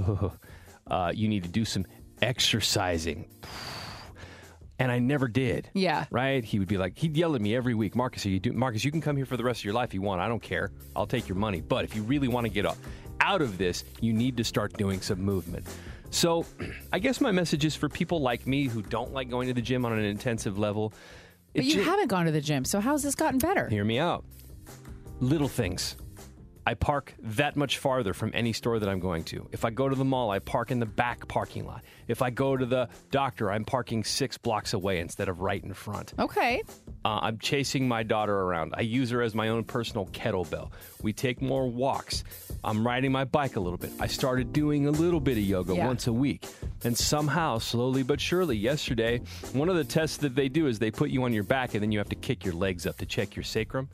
[LAUGHS] uh, you need to do some exercising. And I never did. Yeah. Right? He would be like, he'd yell at me every week, Marcus, are you do Marcus, you can come here for the rest of your life if you want. I don't care. I'll take your money. But if you really want to get up out of this, you need to start doing some movement. So [CLEARS THROAT] I guess my message is for people like me who don't like going to the gym on an intensive level. But you ju- haven't gone to the gym, so how's this gotten better? Hear me out. Little things. I park that much farther from any store that I'm going to. If I go to the mall, I park in the back parking lot. If I go to the doctor, I'm parking six blocks away instead of right in front. Okay. Uh, I'm chasing my daughter around. I use her as my own personal kettlebell. We take more walks. I'm riding my bike a little bit. I started doing a little bit of yoga Yeah. once a week. And somehow, slowly but surely, yesterday, one of the tests that they do is they put you on your back and then you have to kick your legs up to check your sacrum.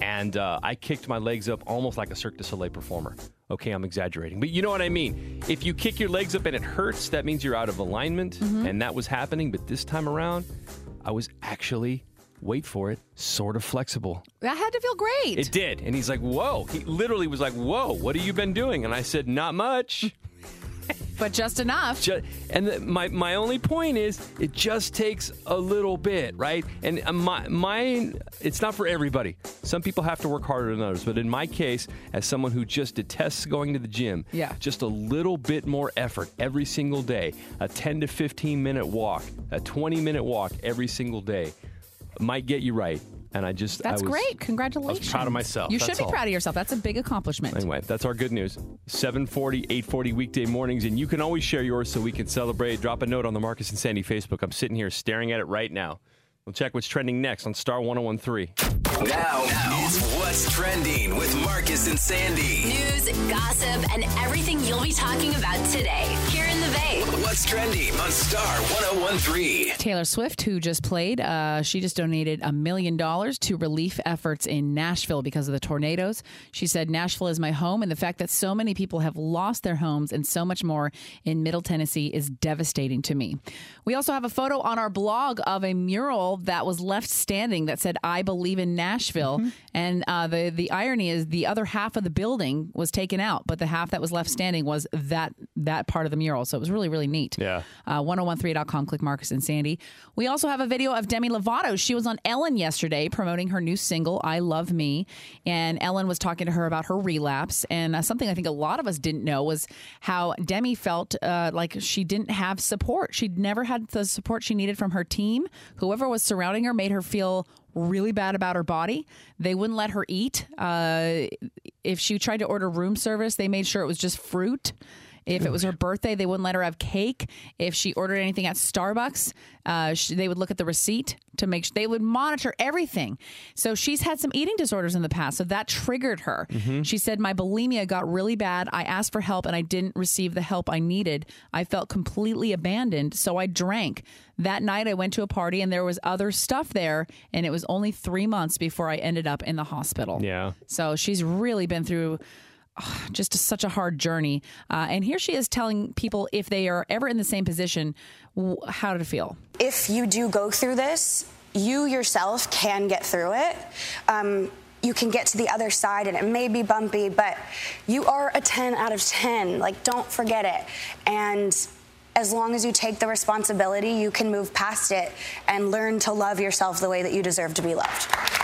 And uh, I kicked my legs up almost like a Cirque du Soleil performer. Okay, I'm exaggerating, but you know what I mean. If you kick your legs up and it hurts, that means you're out of alignment. Mm-hmm. And that was happening. But this time around, I was actually, wait for it, sort of flexible. That had to feel great. It did. And he's like, whoa. He literally was like, whoa, what have you been doing? And I said, not much. [LAUGHS] but just enough. Ju- and the, my, my only point is, it just takes a little bit, right? And uh, my, mine, it's not for everybody. Some people have to work harder than others. But in my case, as someone who just detests going to the gym, Yeah. just a little bit more effort every single day, a 10 to 15 minute walk, a 20 minute walk every single day might get you right. And I just, That's I was, great. Congratulations. proud of myself. You That's should be all. proud of yourself. That's a big accomplishment. Anyway, that's our good news. 740, 840 weekday mornings, and you can always share yours so we can celebrate. Drop a note on the Marcus and Sandy Facebook. I'm sitting here staring at it right now. We'll check what's trending next on Star 1013. Now, it's What's Trending with Marcus and Sandy. News, gossip, and everything you'll be talking about today here in the Bay. What's Trending on Star 1013. Taylor Swift, who just played, uh, she just donated a million dollars to relief efforts in Nashville because of the tornadoes. She said, Nashville is my home, and the fact that so many people have lost their homes and so much more in Middle Tennessee is devastating to me. We also have a photo on our blog of a mural that was left standing that said, I believe in Nashville. Nashville, and uh, the the irony is the other half of the building was taken out, but the half that was left standing was that that part of the mural. So it was really really neat. Yeah. Uh, 1013.com, click Marcus and Sandy. We also have a video of Demi Lovato. She was on Ellen yesterday promoting her new single, I Love Me. And Ellen was talking to her about her relapse. And uh, something I think a lot of us didn't know was how Demi felt uh, like she didn't have support. She'd never had the support she needed from her team. Whoever was surrounding her made her feel really bad about her body. They wouldn't let her eat. Uh, if she tried to order room service, they made sure it was just fruit. If it was her birthday, they wouldn't let her have cake. If she ordered anything at Starbucks, uh, sh they would look at the receipt to make sure they would monitor everything. So she's had some eating disorders in the past, so that triggered her. She said, My bulimia got really bad. I asked for help and I didn't receive the help I needed. I felt completely abandoned, so I drank. That night I went to a party and there was other stuff there, and it was only three months before I ended up in the hospital. Yeah. So she's really been through [SIGHS] just such a hard journey. Uh, and here she is telling people if they are ever in the same position, how to feel. If you do go through this, you yourself can get through it. Um, you can get to the other side and it may be bumpy, but you are a 10 out of 10. Like, don't forget it. And as long as you take the responsibility, you can move past it and learn to love yourself the way that you deserve to be loved.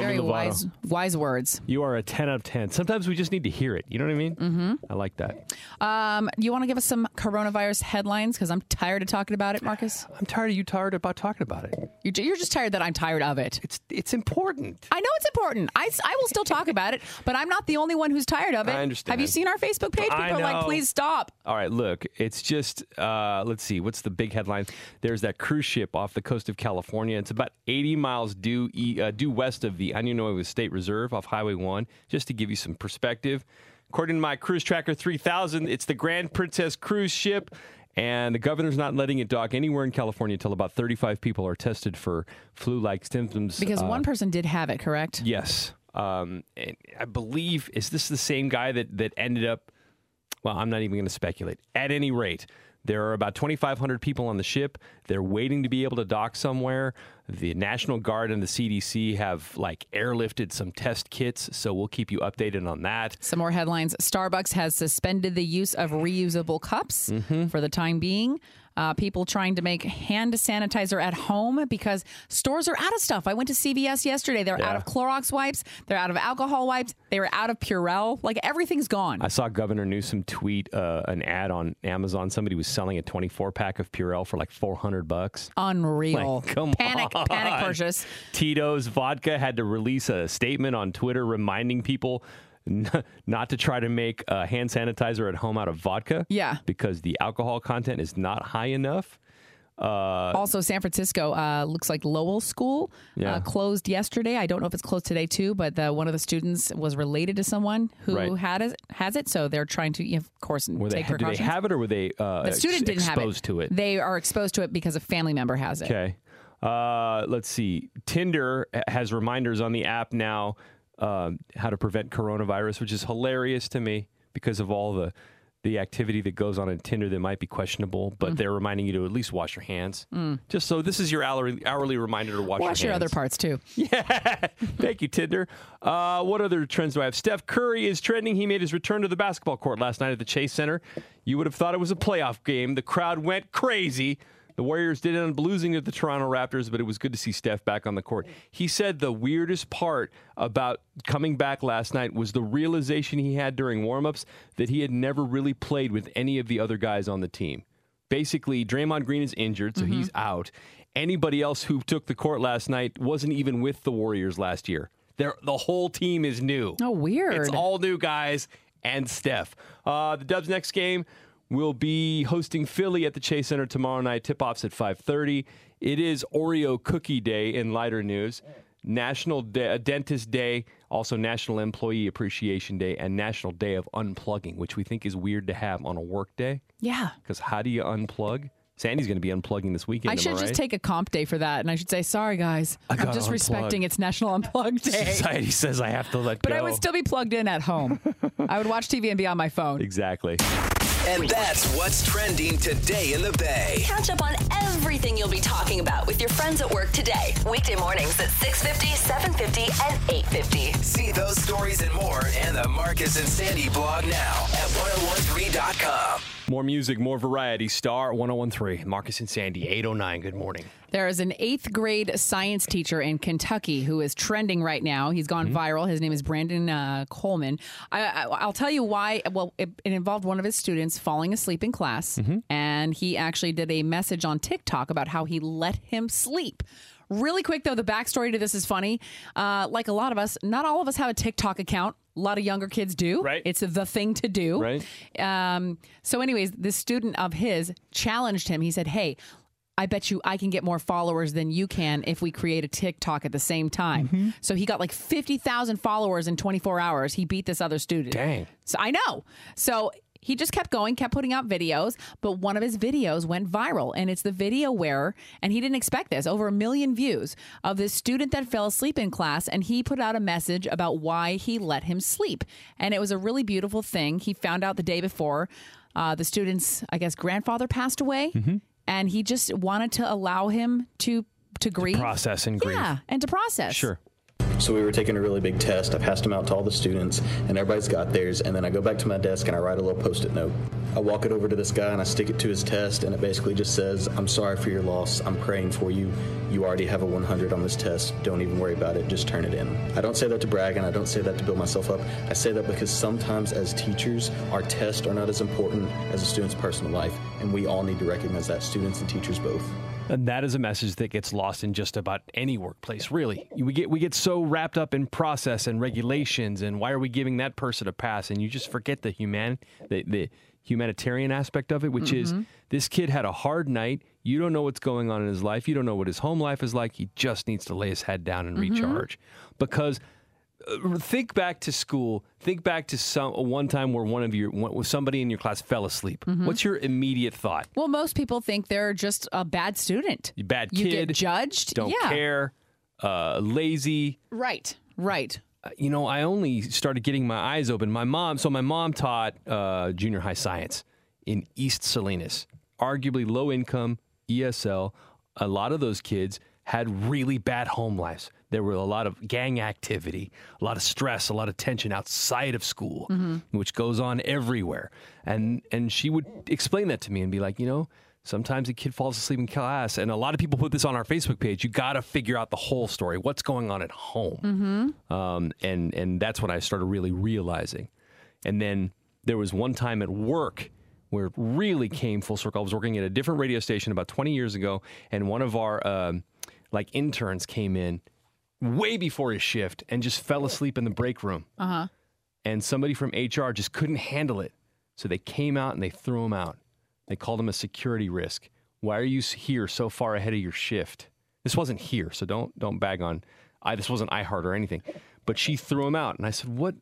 Very wise, wise words. You are a 10 out of 10. Sometimes we just need to hear it. You know what I mean? Mm-hmm. I like that. Um, you want to give us some coronavirus headlines? Because I'm tired of talking about it, Marcus. I'm tired of you tired about talking about it. You're, ju- you're just tired that I'm tired of it. It's it's important. I know it's important. I, I will still talk about it, but I'm not the only one who's tired of it. I understand. Have you seen our Facebook page? People are like, please stop. All right, look, it's just uh, let's see, what's the big headline? There's that cruise ship off the coast of California. It's about 80 miles due e- uh, due west of the Año Nuevo State Reserve off Highway 1, just to give you some perspective. According to my Cruise Tracker 3000, it's the Grand Princess cruise ship. And the governor's not letting it dock anywhere in California until about 35 people are tested for flu-like symptoms. Because uh, one person did have it, correct? Yes. Um, and I believe is this the same guy that that ended up? Well, I'm not even going to speculate. At any rate, there are about 2,500 people on the ship. They're waiting to be able to dock somewhere. The National Guard and the CDC have like airlifted some test kits, so we'll keep you updated on that. Some more headlines. Starbucks has suspended the use of reusable cups Mm-hmm. for the time being. Uh, people trying to make hand sanitizer at home because stores are out of stuff. I went to CVS yesterday. They're out of Clorox wipes. They're out of alcohol wipes. They were out of Purell. Like everything's gone. I saw Governor Newsom tweet uh, an ad on Amazon. Somebody was selling a 24 pack of Purell for like 400 bucks. Unreal. Like, come panic, on. panic panic, purchase. [LAUGHS] Tito's Vodka had to release a statement on Twitter reminding people [LAUGHS] not to try to make uh, hand sanitizer at home out of vodka. Yeah. Because the alcohol content is not high enough. Uh, Also, San Francisco uh, looks like Lowell School Yeah. uh, closed yesterday. I don't know if it's closed today too, but the, one of the students was related to someone who Right. had it, has it. So they're trying to, of course, were they, take do they have it or were they uh, the student ex- didn't have it. exposed to it? They are exposed to it because a family member has it. Okay. Uh, let's see. Tinder has reminders on the app now um, how to prevent coronavirus, which is hilarious to me because of all the the activity that goes on in Tinder that might be questionable. But Mm. they're reminding you to at least wash your hands. Just so this is your hourly, hourly reminder to wash, your hands. Wash your your other parts too. [LAUGHS] Yeah. Thank you, Tinder. Uh, what other trends do I have? Steph Curry is trending. He made his return to the basketball court last night at the Chase Center. You would have thought it was a playoff game. The crowd went crazy. The Warriors did end up losing to the Toronto Raptors, but it was good to see Steph back on the court. He said the weirdest part about coming back last night was the realization he had during warmups that he had never really played with any of the other guys on the team. Basically, Draymond Green is injured, so he's out. Anybody else who took the court last night wasn't even with the Warriors last year. They're, the whole team is new. Oh, weird. It's all new guys and Steph. Uh, the Dubs' next game will be hosting Philly at the Chase Center tomorrow night. Tip-offs at 5:30. It is Oreo Cookie Day in lighter news. National De- uh, Dentist Day, also National Employee Appreciation Day, and National Day of Unplugging, which we think is weird to have on a work day. Yeah. Because how do you unplug? Sandy's going to be unplugging this weekend. I am should just take a comp day for that, and I should say, "Sorry, guys, I I'm just unplug." respecting it's National Unplug Day." Society says I have to let But go. I would still be plugged in at home. [LAUGHS] I would watch TV and be on my phone. exactly. And that's what's trending today in the Bay. Catch up on Everything you'll be talking about with your friends at work today. Weekday mornings at 6.50, 7.50, and 8.50. See those stories and more in the Marcus and Sandy blog now at 1013.com. More music, more variety. Star 1013. Marcus and Sandy, 809. Good morning. There is an eighth grade science teacher in Kentucky who is trending right now. He's gone Mm-hmm. viral. His name is Brandon uh, Coleman. I, I, I'll tell you why. Well, it, it involved one of his students falling asleep in class, Mm-hmm. and he actually did a message on TikTok about how he let him sleep. Really quick though, the backstory to this is funny. Uh, like a lot of us, not all of us have a TikTok account. A lot of younger kids do. Right. It's the thing to do. Right. Um, so, anyways, this student of his challenged him. He said, Hey, I bet you I can get more followers than you can if we create a TikTok at the same time. So he got like 50,000 followers in 24 hours. He beat this other student. Dang. So I know. So he just kept going, kept putting out videos, but one of his videos went viral. And it's the video where, and he didn't expect this, over a million views of this student that fell asleep in class. And he put out a message about why he let him sleep. And it was a really beautiful thing. He found out the day before uh, the student's, I guess, grandfather passed away. And he just wanted to allow him to to grieve, process and grieve. yeah, and to process. Sure. So we were taking a really big test. I passed them out to all the students, and everybody's got theirs. And then I go back to my desk and I write a little post-it note. I walk it over to this guy and I stick it to his test, and it basically just says, "I'm sorry for your loss. I'm praying for you. You already have a 100 on this test. Don't even worry about it. Just turn it in." I don't say that to brag, and I don't say that to build myself up. I say that because sometimes as teachers, our tests are not as important as a student's personal life, and we all need to recognize that, students and teachers both. And that is a message that gets lost in just about any workplace, really. We get we get so wrapped up in process and regulations and why are we giving that person a pass and you just forget the human the, the humanitarian aspect of it, which is Mhm. this kid had a hard night. You don't know what's going on in his life. You don't know what his home life is like. He just needs to lay his head down and Mhm. recharge. Because think back to school. Think back to some one time where one of your one, somebody in your class fell asleep. Mhm. What's your immediate thought? Well, most people think they're just a bad student. You bad You kid. get judged. Don't yeah. care. Uh, lazy. Right. Right. Uh, You know, I only started getting my eyes open. My mom, so my mom taught uh, junior high science in East Salinas, arguably low income, ESL. A lot of those kids had really bad home lives. There were a lot of gang activity, a lot of stress, a lot of tension outside of school, Mhm. which goes on everywhere. And and she would explain that to me and be like, you know, sometimes a kid falls asleep in class, and a lot of people put this on our Facebook page. You got to figure out the whole story. What's going on at home? Mm-hmm. um, and and that's when I started really realizing. And then there was one time at work where it really came full circle. I was working at a different radio station about 20 years ago, and one of our um, like interns came in way before his shift and just fell asleep in the break room. Uh huh. And somebody from HR just couldn't handle it, so they came out and they threw him out. They called him a security risk. Why are you here so far ahead of your shift? This wasn't here, so don't don't bag on. I this wasn't iHeart or anything, but she threw him out, and I said, "What?"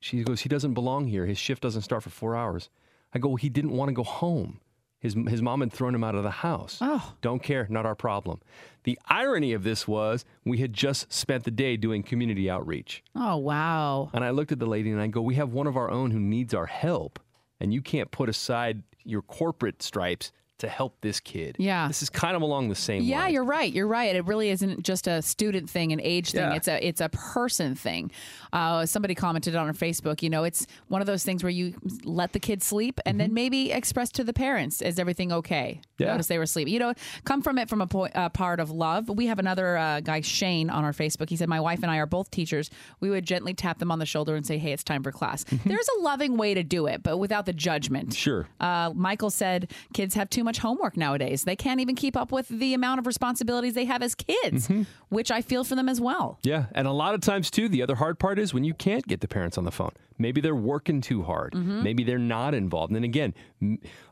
She goes, "He doesn't belong here. His shift doesn't start for four hours." I go, well, "He didn't want to go home. His his mom had thrown him out of the house. Oh, don't care, not our problem." The irony of this was we had just spent the day doing community outreach. Oh wow. And I looked at the lady and I go, We have one of our own who needs our help. And you can't put aside your corporate stripes to help this kid. Yeah. This is kind of along the same Yeah, line. you're right. You're right. It really isn't just a student thing, an age thing. Yeah. It's a it's a person thing. Uh, somebody commented on our Facebook. You know, it's one of those things where you let the kid sleep and then maybe express to the parents, "Is everything okay?" Mm-hmm. Yeah. Notice they were asleep. You know, come from it from a po- uh, part of love. We have another uh, guy, Shane, on our Facebook. He said, "My wife and I are both teachers. We would gently tap them on the shoulder and say, "Hey, it's time for class." There's a loving way to do it, but without the judgment. Mm-hmm. Sure. Uh, Michael said kids have too much homework nowadays. They can't even keep up with the amount of responsibilities they have as kids, Mm-hmm. which I feel for them as well. Yeah, and a lot of times too, the other hard part is when you can't get the parents on the phone. Maybe they're working too hard. Mhm. Maybe they're not involved. And again,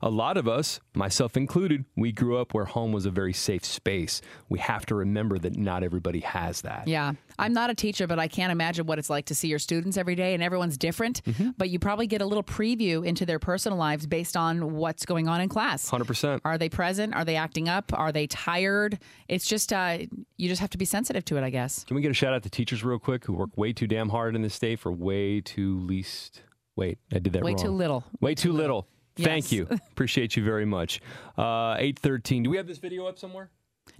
a lot of us, myself included, we grew up where home was a very safe space. We have to remember that not everybody has that. Yeah. I'm not a teacher, but I can't imagine what it's like to see your students every day, and everyone's different. Mm-hmm. But you probably get a little preview into their personal lives based on what's going on in class. 100%. Are they present? Are they acting up? Are they tired? It's just, uh, you just have to be sensitive to it, I guess. Can we get a shout out to teachers real quick who work way too damn hard in this state for way too least? Wait, I did that Way wrong. too little. Way, too little. Thank Yes. you. [LAUGHS] Appreciate you very much. Uh, 813. Do we have this video up somewhere?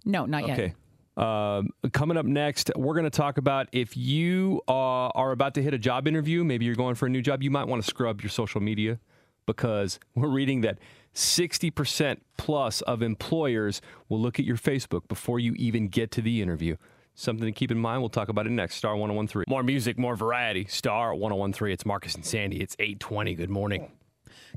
No, not yet. Okay. Um, coming up next, we're going to talk about if you uh, are about to hit a job interview, maybe you're going for a new job, you might want to scrub your social media because we're reading that 60% plus of employers will look at your Facebook before you even get to the interview. Something to keep in mind. We'll talk about it next. Star 1013. More music, more variety. Star 1013. It's Marcus and Sandy. It's 820. Good morning.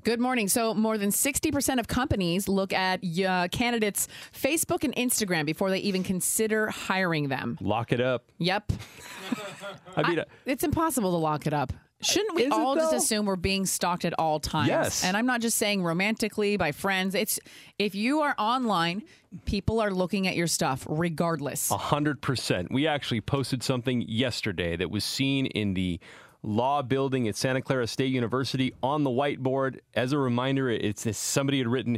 Good morning. So, more than 60% of companies look at uh, candidates' Facebook and Instagram before they even consider hiring them. Lock it up. Yep. [LAUGHS] I mean, It's impossible to lock it up. Shouldn't we Is all just assume we're being stalked at all times? Yes. And I'm not just saying romantically by friends. It's if you are online, people are looking at your stuff regardless. A hundred percent. We actually posted something yesterday that was seen in the law building at Santa Clara State University on the whiteboard. As a reminder, it's somebody had written,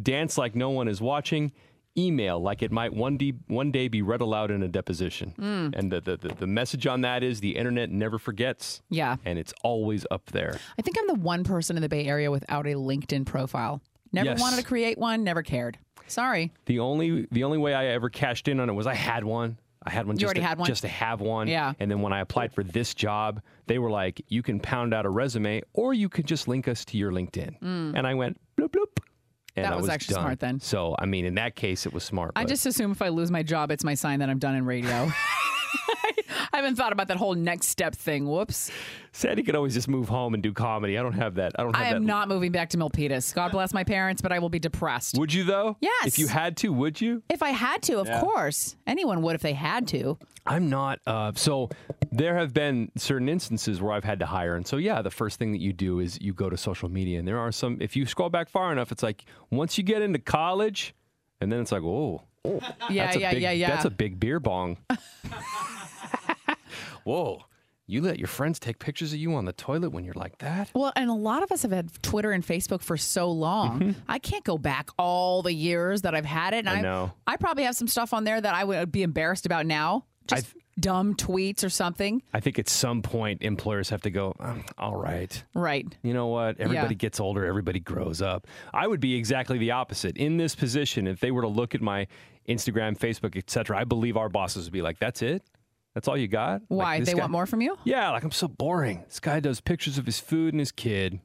"Dance like no one is watching." Email like it might one day one day be read aloud in a deposition, Mm. and the, the the the message on that is the internet never forgets. Yeah. and it's always up there. I think I'm the one person in the Bay Area without a LinkedIn profile. Never Yes. wanted to create one, never cared. Sorry. The only the only way I ever cashed in on it was I had one. I had one. You just already to, had one? just to have one. Yeah. And then when I applied for this job, they were like, "You can pound out a resume, or you could just link us to your LinkedIn." Mm. And I went. And That I was actually done. smart then. So I mean, in that case, it was smart. I but- just assume if I lose my job, it's my sign that I'm done in radio. [LAUGHS] I haven't thought about that whole next step thing. Whoops. Sandy could always just move home and do comedy. I don't have that. I don't have I that. am not moving back to Milpitas. God bless my parents, but I will be depressed. Would you though? Yes. If you had to, would you? If I had to, of Yeah. course. Anyone would if they had to. I'm not. Uh, so there have been certain instances where I've had to hire, and so yeah, the first thing that you do is you go to social media, and there are some. If you scroll back far enough, it's like once you get into college, and then it's like, oh, oh Yeah, yeah, big, yeah, yeah. That's a big beer bong. [LAUGHS] Whoa, you let your friends take pictures of you on the toilet when you're like that? Well, and a lot of us have had Twitter and Facebook for so long. I can't go back all the years that I've had it. And Mm-hmm. I know. I probably have some stuff on there that I would be embarrassed about now. Just dumb tweets or something. I think at some point employers have to go. "Um, all right. Right. You know what? Everybody Yeah. gets older, everybody grows up. I would be exactly the opposite. In this position, if they were to look at my Instagram, Facebook, etc., I believe our bosses would be like, "That's it? That's all you got?" Why? this they guy- want more from you? Yeah, like I'm so boring. This guy does pictures of his food and his kid.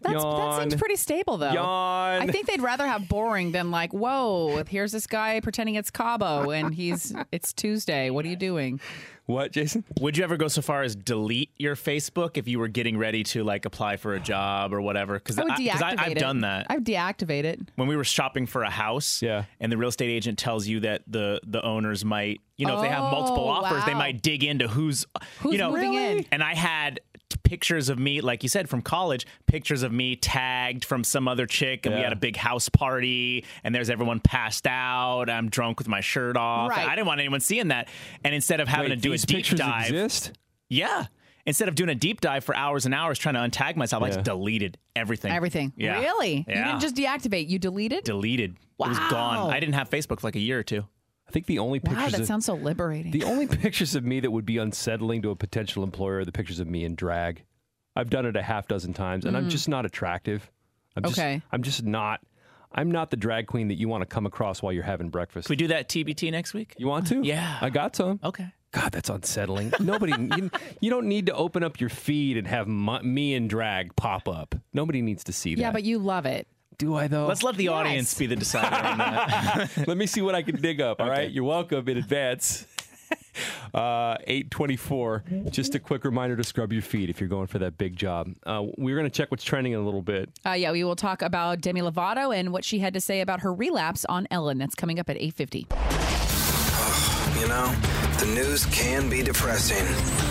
That's, that seems pretty stable, though. Yawn. I think they'd rather have boring than like, whoa, here's this guy pretending it's Cabo and he's it's Tuesday. What are you doing? What, Jason? Would you ever go so far as delete your Facebook if you were getting ready to like apply for a job or whatever? Because I would deactivate I, have it. done that. I've deactivated it. when we were shopping for a house, yeah. and the real estate agent tells you that the the owners might, you know, if they have multiple Oh, offers, they might dig into who's, Who's you know, moving in? And I had t- pictures of me, like you said, from college, pictures of me tagged from some other chick, and we had a big house party, and there's everyone passed out. I'm drunk with my shirt off. Right. I didn't want anyone seeing that. And instead of having Wait, to do a deep dive, exist? yeah. Instead of doing a deep dive for hours and hours trying to untag myself, I just deleted everything. Everything. Yeah. Really? You didn't just deactivate, you deleted? deleted. Wow. It was gone. I didn't have Facebook for like a year or two. I think the only pictures wow, that of, sounds so liberating. the only [LAUGHS] pictures of me that would be unsettling to a potential employer are the pictures of me in drag. I've done it a half dozen times, and I'm Mm. just not attractive. I'm just, Okay. I'm just not. I'm not the drag queen that you want to come across while you're having breakfast. Can we do that TBT next week? You want to? Yeah. I got some. Okay. God, that's unsettling. Nobody, [LAUGHS] you, you don't need to open up your feed and have mu- me and drag pop up. Nobody needs to see that. yeah, but you love it. Do I though? Let's let the audience be the decider on that. [LAUGHS] Let me see what I can dig up. All right, you're welcome in advance. [LAUGHS] Uh, 824. Just a quick reminder to scrub your feet if you're going for that big job. Uh, we're going to check what's trending in a little bit. Uh, yeah, we will talk about Demi Lovato and what she had to say about her relapse on Ellen. That's coming up at 850. [SIGHS] You know, the news can be depressing.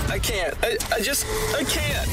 I can't. I, I just, I can't.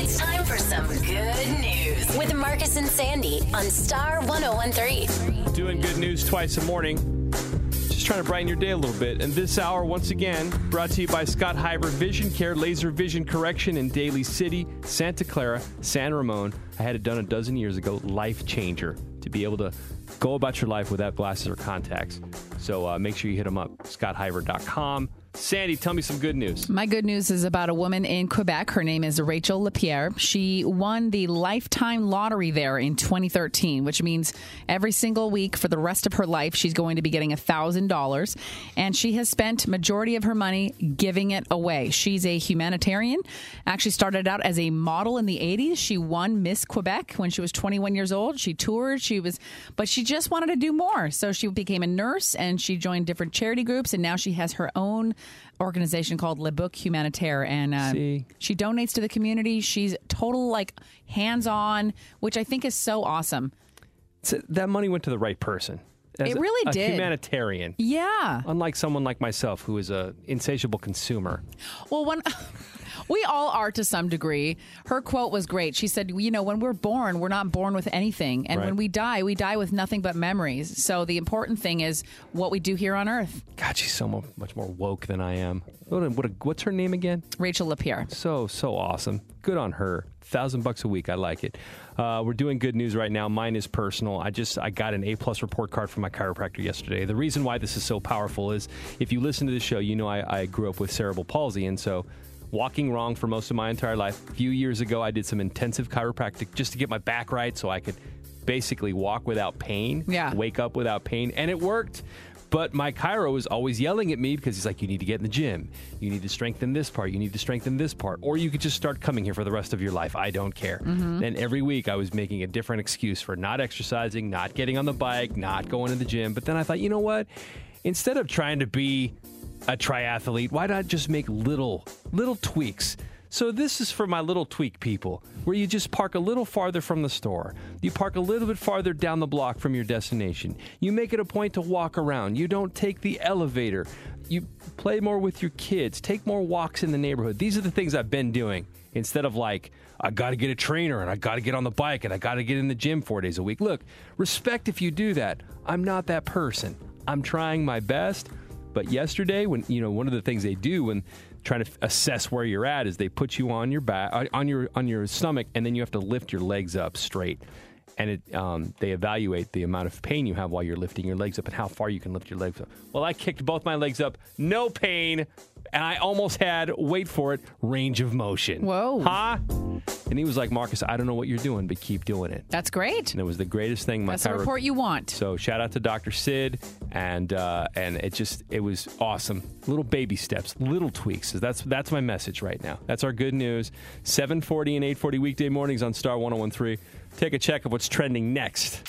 It's time for some good news with Marcus and Sandy on Star 1013. Doing good news twice a morning. Just trying to brighten your day a little bit. And this hour, once again, brought to you by Scott Hyver Vision Care Laser Vision Correction in Daly City, Santa Clara, San Ramon. I had it done a dozen years ago. Life changer to be able to go about your life without glasses or contacts. So uh, make sure you hit them up, scotthyver.com. Sandy, tell me some good news. My good news is about a woman in Quebec. Her name is Rachel Lapierre. She won the lifetime lottery there in 2013, which means every single week for the rest of her life, she's going to be getting $1,000. And she has spent majority of her money giving it away. She's a humanitarian. Actually started out as a model in the 80s. She won Miss Quebec when she was 21 years old. She toured. She was, but she just wanted to do more. So she became a nurse and she joined different charity groups. And now she has her own organization called Le Book Humanitaire, and uh, she donates to the community. She's total like hands on, which I think is so awesome. So that money went to the right person. As It really a did. humanitarian. Yeah. Unlike someone like myself who is a insatiable consumer. Well, when [LAUGHS] we all are to some degree, her quote was great. She said, "You know, when we're born, we're not born with anything, and Right. when we die, we die with nothing but memories. So the important thing is what we do here on Earth." God, she's so much more woke than I am. What a, what a, what's her name again? Rachel Lapierre. So so awesome. Good on her. Thousand bucks a week. I like it. Uh, we're doing good news right now. Mine is personal. I just I got an A plus report card from my chiropractor yesterday. The reason why this is so powerful is if you listen to the show, you know I, I grew up with cerebral palsy, and so walking wrong for most of my entire life. A few years ago, I did some intensive chiropractic just to get my back right, so I could basically walk without pain. Yeah. Wake up without pain, and it worked. But my chiro is always yelling at me because he's like, you need to get in the gym. You need to strengthen this part. You need to strengthen this part. Or you could just start coming here for the rest of your life. I don't care. Mm-hmm. And every week I was making a different excuse for not exercising, not getting on the bike, not going to the gym. But then I thought, you know what? Instead of trying to be a triathlete, why not just make little, little tweaks? So this is for my little tweak people, where you just park a little farther from the store. You park a little bit farther down the block from your destination. You make it a point to walk around. You don't take the elevator. You play more with your kids. Take more walks in the neighborhood. These are the things I've been doing instead of like I got to get a trainer and I got to get on the bike and I got to get in the gym 4 days a week. Look, respect if you do that. I'm not that person. I'm trying my best. But yesterday, when you know, one of the things they do when trying to assess where you're at is they put you on your back, uh, on your on your stomach, and then you have to lift your legs up straight. And it, um, they evaluate the amount of pain you have while you're lifting your legs up and how far you can lift your legs up. Well, I kicked both my legs up, no pain, and I almost had, wait for it, range of motion. Whoa. Huh? And he was like, Marcus, I don't know what you're doing, but keep doing it. That's great. And it was the greatest thing. My That's the chiro- report you want. so shout out to Dr. Sid, and uh, and it just it was awesome. Little baby steps, little tweaks. So That's that's my message right now. That's our good news. 7:40 and 8:40 weekday mornings on Star 1013. Take a check of what's trending next.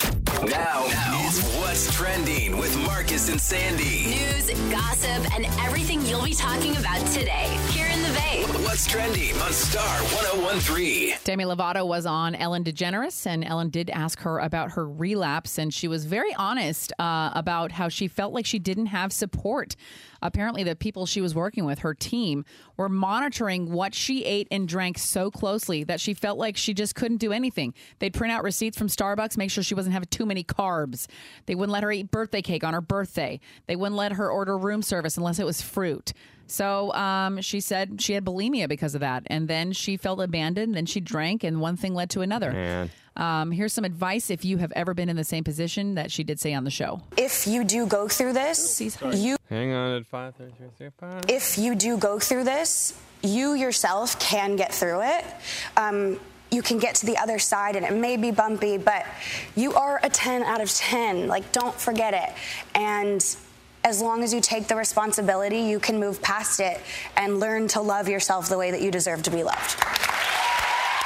Now, is What's Trending with Marcus and Sandy. News, gossip, and everything you'll be talking about today here in the Bay. What's Trending on Star 1013. Demi Lovato was on Ellen DeGeneres, and Ellen did ask her about her relapse, and she was very honest uh, about how she felt like she didn't have support. Apparently, the people she was working with, her team, were monitoring what she ate and drank so closely that she felt like she just couldn't do anything. They'd print out receipts from Starbucks, make sure she wasn't having too many carbs. They wouldn't let her eat birthday cake on her birthday. They wouldn't let her order room service unless it was fruit. So um, she said she had bulimia because of that. And then she felt abandoned, then she drank, and one thing led to another. Man. Um, here's some advice if you have ever been in the same position that she did say on the show. If you do go through this, you Hang on at 5:33. if you do go through this, you yourself can get through it. Um, you can get to the other side, and it may be bumpy, but you are a 10 out of 10. Like, don't forget it. And as long as you take the responsibility, you can move past it and learn to love yourself the way that you deserve to be loved.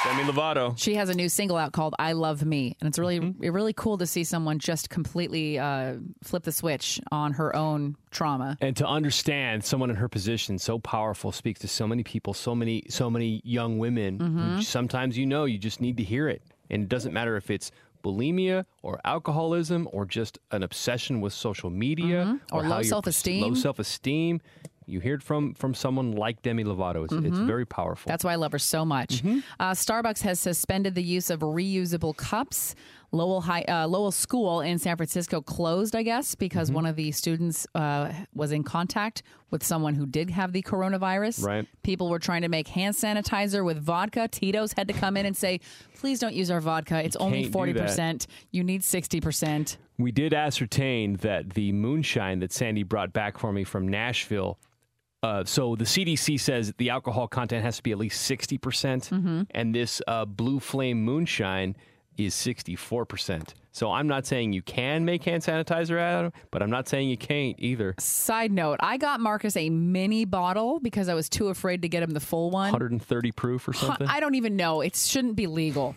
Demi Lovato. She has a new single out called "I Love Me," and it's really, Mm-hmm. really cool to see someone just completely uh, flip the switch on her own trauma. and to understand someone in her position so powerful speaks to so many people so many so many young women Mm-hmm. sometimes you know you just need to hear it and it doesn't matter if it's bulimia or alcoholism or just an obsession with social media Mm-hmm. Or how low self-esteem. low self-esteem you hear it from from someone like demi lovato it's, it's very powerful Mm-hmm. That's why I love her so much. Mm-hmm. Uh, Starbucks has suspended the use of reusable cups. Lowell High, uh, Lowell School in San Francisco closed, I guess, because Mm-hmm. one of the students uh, was in contact with someone who did have the coronavirus. Right. People were trying to make hand sanitizer with vodka. Tito's had to come in and say, "Please don't use our vodka. It's only forty percent. You need sixty percent." we did ascertain that the moonshine that sandy brought back for me from nashville Uh, so the CDC says the alcohol content has to be at least 60%, percent Mhm. and this uh, Blue Flame Moonshine is 64%. So I'm not saying you can make hand sanitizer out of it, but I'm not saying you can't either. Side note, I got Marcus a mini bottle because I was too afraid to get him the full one. 130 proof or something? I don't even know. It shouldn't be legal.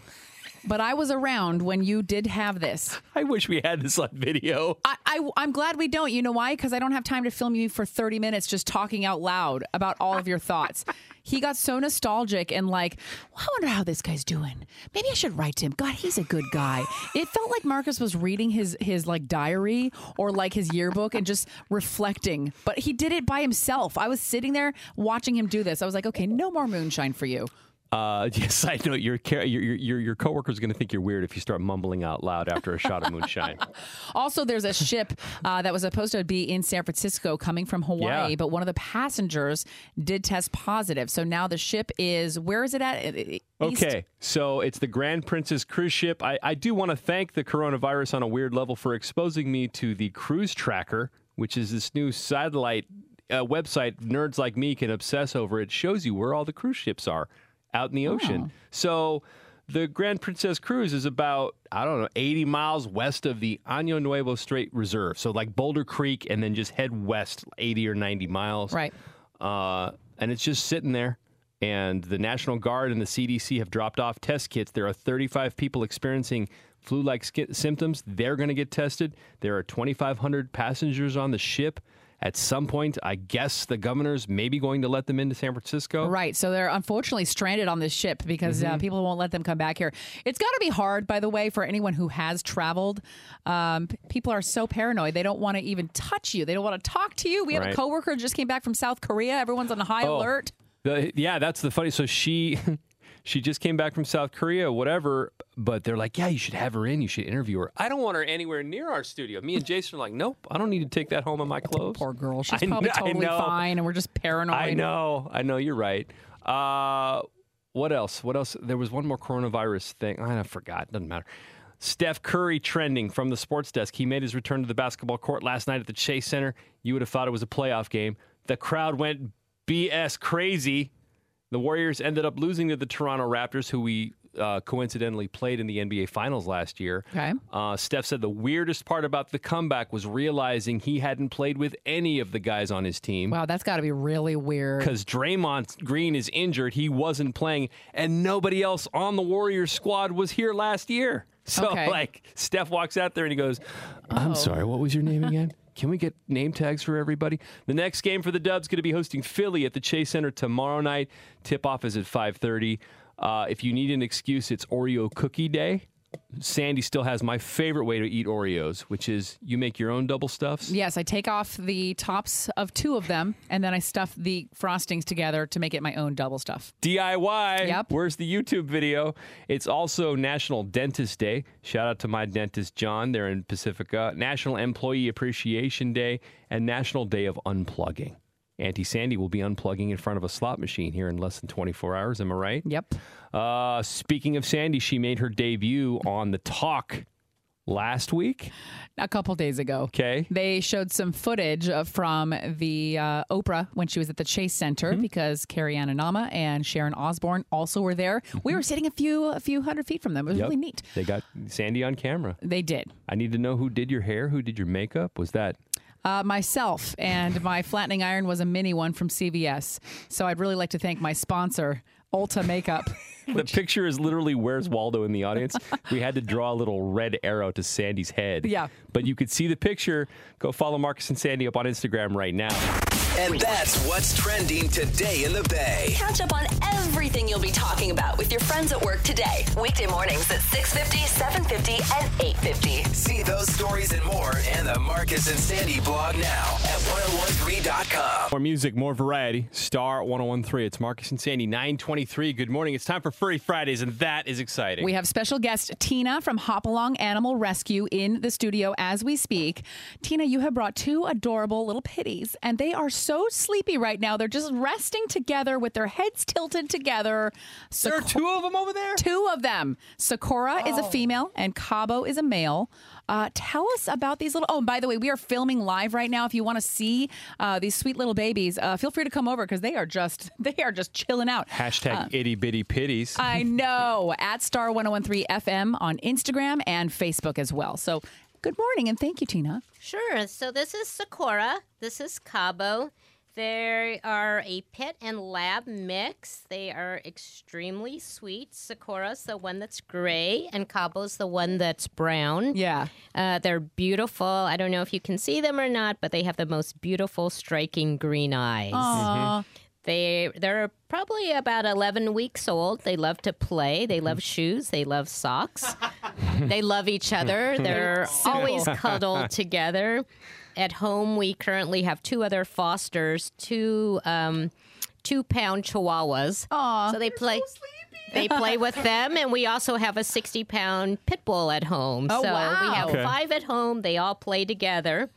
But I was around when you did have this. [LAUGHS] I wish we had this on video. I, I, I'm glad we don't. You know why? Because I don't have time to film you for 30 minutes just talking out loud about all of your thoughts. [LAUGHS] He got so nostalgic and like, well, I wonder how this guy's doing. Maybe I should write to him. God, he's a good guy. It felt like Marcus was reading his his like diary or like his yearbook and just reflecting. But he did it by himself. I was sitting there watching him do this. I was like, okay, no more moonshine for you. Uh, [LAUGHS] yes, side note, your, your, your, your, your coworker's going to think you're weird if you start mumbling out loud after a shot of moonshine. [LAUGHS] Also, there's a ship uh, that was supposed to be in San Francisco coming from Hawaii, Yeah. but one of the passengers did test positive. So now the ship is where is it at? East- Okay, so it's the Grand Princess cruise ship. I, I do want to thank the coronavirus on a weird level for exposing me to the Cruise Tracker, which is this new satellite uh, website. Nerds like me can obsess over. It shows you where all the cruise ships are out in the ocean. So the Grand Princess cruise is about I don't know 80 miles west of the Año Nuevo State Reserve. So like Boulder Creek, and then just head west 80 or 90 miles. Right. Uh, and it's just sitting there. And the National Guard and the CDC have dropped off test kits. There are 35 people experiencing flu like symptoms. They're going to get tested. There are 2,500 passengers on the ship. At some point, I guess the governor's maybe going to let them into San Francisco. Right. So they're unfortunately stranded on this ship because uh, Mhm. people won't let them come back here. It's got to be hard, by the way, for anyone who has traveled. Um, people are so paranoid. They don't want to even touch you, they don't want to talk to you. We have a coworker who just came back from South Korea. Everyone's on high Oh. alert. The, yeah, that's the funny. So she [LAUGHS] she just came back from South Korea, whatever. But they're like, yeah, you should have her in. You should interview her. I don't want her anywhere near our studio. Me and Jason are like, nope, I don't need to take that home in my clothes. Poor girl. She's [LAUGHS] I probably kn- totally fine, and we're just paranoid. I know, I know. You're right. Uh, what else? What else? There was one more coronavirus thing. I forgot. Doesn't matter. Steph Curry trending from the sports desk. He made his return to the basketball court last night at the Chase Center. You would have thought it was a playoff game. The crowd went BS crazy. The Warriors ended up losing to the Toronto Raptors, who we uh, coincidentally played in the NBA Finals last year. Okay. Uh, Steph said the weirdest part about the comeback was realizing he hadn't played with any of the guys on his team. Wow, that's got to be really weird. Because Draymond Green is injured, he wasn't playing, and nobody else on the Warriors squad was here last year. So, Okay. like, Steph walks out there and he goes, I'm Oh. sorry, what was your name again? Can we get name tags for everybody? The next game for the Dubs going to be hosting Philly at the Chase Center tomorrow night. Tip off is at 5:30. Uh, if you need an excuse, it's Oreo Cookie Day. Sandy still has my favorite way to eat Oreos, which is you make your own double stuffs. Yes, I take off the tops of two of them, and then I stuff the frostings together to make it my own double stuff. DIY. Yep. Where's the YouTube video? It's also National Dentist Day. Shout out to my dentist, John. They're in Pacifica. National Employee Appreciation Day and National Day of Unplugging. Auntie Sandy will be unplugging in front of a slot machine here in less than 24 hours. Am I right? Yep. Uh, speaking of Sandy, she made her debut on The Talk last week. A couple days ago. Okay. They showed some footage from the uh, Oprah when she was at the Chase Center Mm-hmm. because Carrie Ann Inaba and Sharon Osbourne also were there. We were sitting a few a few hundred feet from them. It was Mm-hmm. Yep. really neat. They got Sandy on camera. They did. I need to know who did your hair, who did your makeup. Was that Uh, myself and my flattening iron was a mini one from CVS. So I'd really like to thank my sponsor, Ulta Makeup. [LAUGHS] [LAUGHS] The picture is literally where's Waldo in the audience. we had to draw a little red arrow to Sandy's head. Yeah. But you could see the picture. Go follow Marcus and Sandy up on Instagram right now. And that's what's trending today in the Bay. Catch up on everything you'll be talking about with your friends at work today. Weekday mornings at 6.50, 7.50, and 8.50. See those stories and more in the Marcus and Sandy blog now at 1013.com. More music, more variety. Star 1013. It's Marcus and Sandy, 923. Good morning. It's time for Furry Fridays, and that is exciting. We have special guest Tina from Hopalong Animal Rescue in the studio as we speak. Tina, you have brought two adorable little pitties, and they are so so sleepy right now. They're just resting together with their heads tilted together. There are two of them over there? Two of them. Sakura is a oh. female and Cabo is a male. Uh, tell us about these little. Oh, and by the way, we are filming live right now. If you want to see uh, these sweet little babies, uh, feel free to come over because they are just [LAUGHS] they are just chilling out. Hashtag itty bitty pitties. I [LAUGHS] know at Star 1013 FM on Instagram and Facebook as well. So good morning and thank you, Tina. Sure. So this is Sakura. This is Cabo. They are a pit and lab mix. They are extremely sweet. Sakura's the one that's gray, and Cabo's the one that's brown. Yeah. Uh, they're beautiful. I don't know if you can see them or not, but they have the most beautiful, striking green eyes. Aw. They they're probably about 11 weeks old. They love to play. They love shoes. They love socks. [LAUGHS] they love each other. [LAUGHS] They're always cuddled together. At home, we currently have two other fosters, two um, two pound chihuahuas. Aw, so they play. they play with [LAUGHS] them, and we also have a 60 pound pit bull at home. Oh, so we have Okay. five at home. They all play together.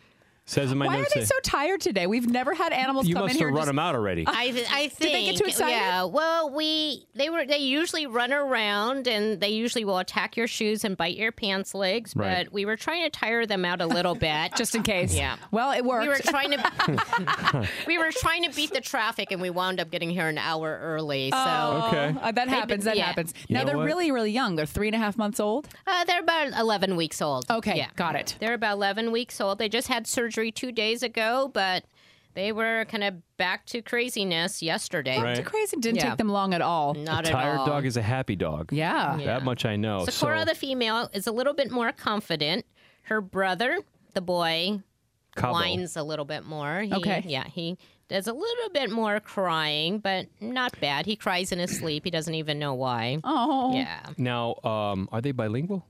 Says in my Why are they that- so tired today? We've never had animals you come must in here. have run just- them out already. I, I think. Did they get too excited? Yeah. Well, we they were they usually run around and they usually will attack your shoes and bite your pants legs. Right. But we were trying to tire them out a little bit, [LAUGHS] just in case. Yeah. Well, it worked. We were trying to [LAUGHS] we were trying to beat the traffic and we wound up getting here an hour early. So Oh, Okay. uh, that happens. That yeah. happens. You now they're what? really, really young. They're three and a half months old. uh, they're about eleven weeks old. Okay, Yeah. got it. They're about 11 weeks old. They just had surgery two days ago, but they were kind of back to craziness yesterday. Right. It's crazy. Didn't Yeah. take them long at all. Not a at tired all. dog is a happy dog. Yeah. Yeah. That much I know. Sakura, so, the female, is a little bit more confident. Her brother, the boy, Cabo. whines a little bit more. He, Okay. Yeah, he does a little bit more crying, but not bad. He cries in his sleep. He doesn't even know why. Oh. Yeah. Now, um, are they bilingual?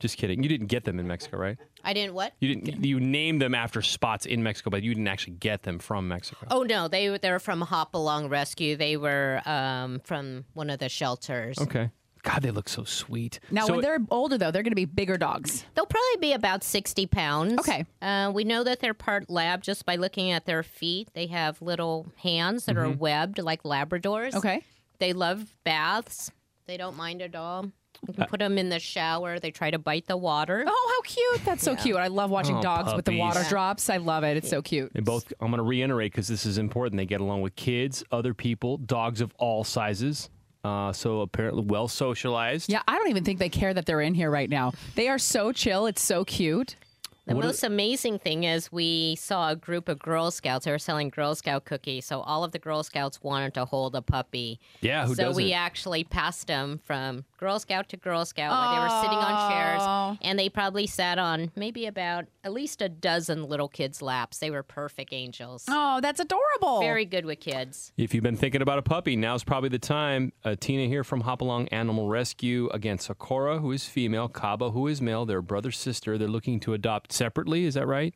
Just kidding. You didn't get them in Mexico, right? I didn't what? You didn't. You named them after spots in Mexico, but you didn't actually get them from Mexico. Oh no, they were- they're from Hopalong Rescue. They were um, from one of the shelters. Okay. God, they look so sweet. Now, So when they're older, though, they're going to be bigger dogs. They'll probably be about 60 pounds. Okay. Uh, we know that they're part lab just by looking at their feet. They have little hands that are webbed like Labradors. Okay. They love baths. They don't mind at all. You can put them in the shower. They try to bite the water. Oh, how cute. That's so cute. I love watching Oh, dogs with the water Yeah. drops. I love it. It's so cute. They both. I'm going to reiterate because this is important. They get along with kids, other people, dogs of all sizes. Uh, so apparently well socialized. Yeah, I don't even think they care that they're in here right now. They are so chill. It's so cute. The What are- most amazing thing is we saw a group of Girl Scouts. They were selling Girl Scout cookies, so all of the Girl Scouts wanted to hold a puppy. Yeah, who so doesn't? So, we actually passed them from Girl Scout to Girl Scout. where They were sitting on chairs, and they probably sat on maybe about at least a dozen little kids' laps. They were perfect angels. Oh, that's adorable. Very good with kids. If you've been thinking about a puppy, now's probably the time. Uh, Tina here from Hopalong Animal Rescue. Again, Sakura, who is female, Cabo, who is male. They're brother sister. They're looking to adopt separately. Is that right?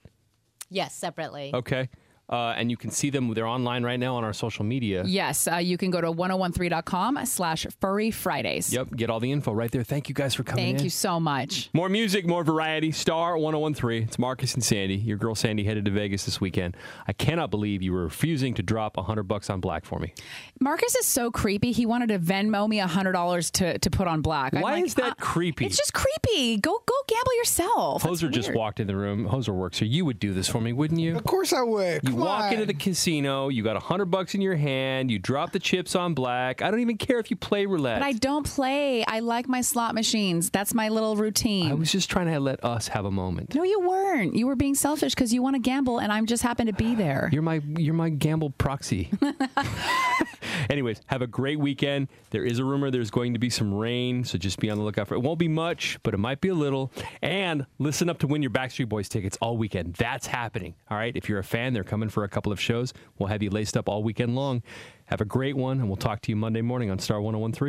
Yes, separately. Okay. Uh, and you can see them. They're online right now on our social media. Yes, uh, you can go to 1013.com slash furry Fridays. Yep. Get all the info right there. Thank you guys for coming Thank in. you so much. More music, more variety. Star 1013. It's Marcus and Sandy. Your girl Sandy headed to Vegas this weekend. I cannot believe you were refusing to drop 100 bucks on black for me. Marcus is so creepy. He wanted to Venmo me $100 to, to put on black. I'm Why like, is that uh, creepy? It's just creepy. Go go gamble yourself. Hoser just walked in the room. Hoser works here. You would do this for me, wouldn't you? Of course I would. You Come walk on. into the casino, you got a hundred bucks in your hand, you drop the chips on black. I don't even care if you play roulette. But I don't play. I like my slot machines. That's my little routine. I was just trying to let us have a moment. no, you weren't. You were being selfish because you want to gamble, and I'm just happen to be there. You're my you're my gamble proxy. [LAUGHS] Anyways, have a great weekend. There is a rumor there's going to be some rain, so just be on the lookout for it. It won't be much, but it might be a little. And listen up to win your Backstreet Boys tickets all weekend. That's happening. All right. If you're a fan, they're coming for a couple of shows. We'll have you laced up all weekend long. Have a great one, and we'll talk to you Monday morning on Star 1013.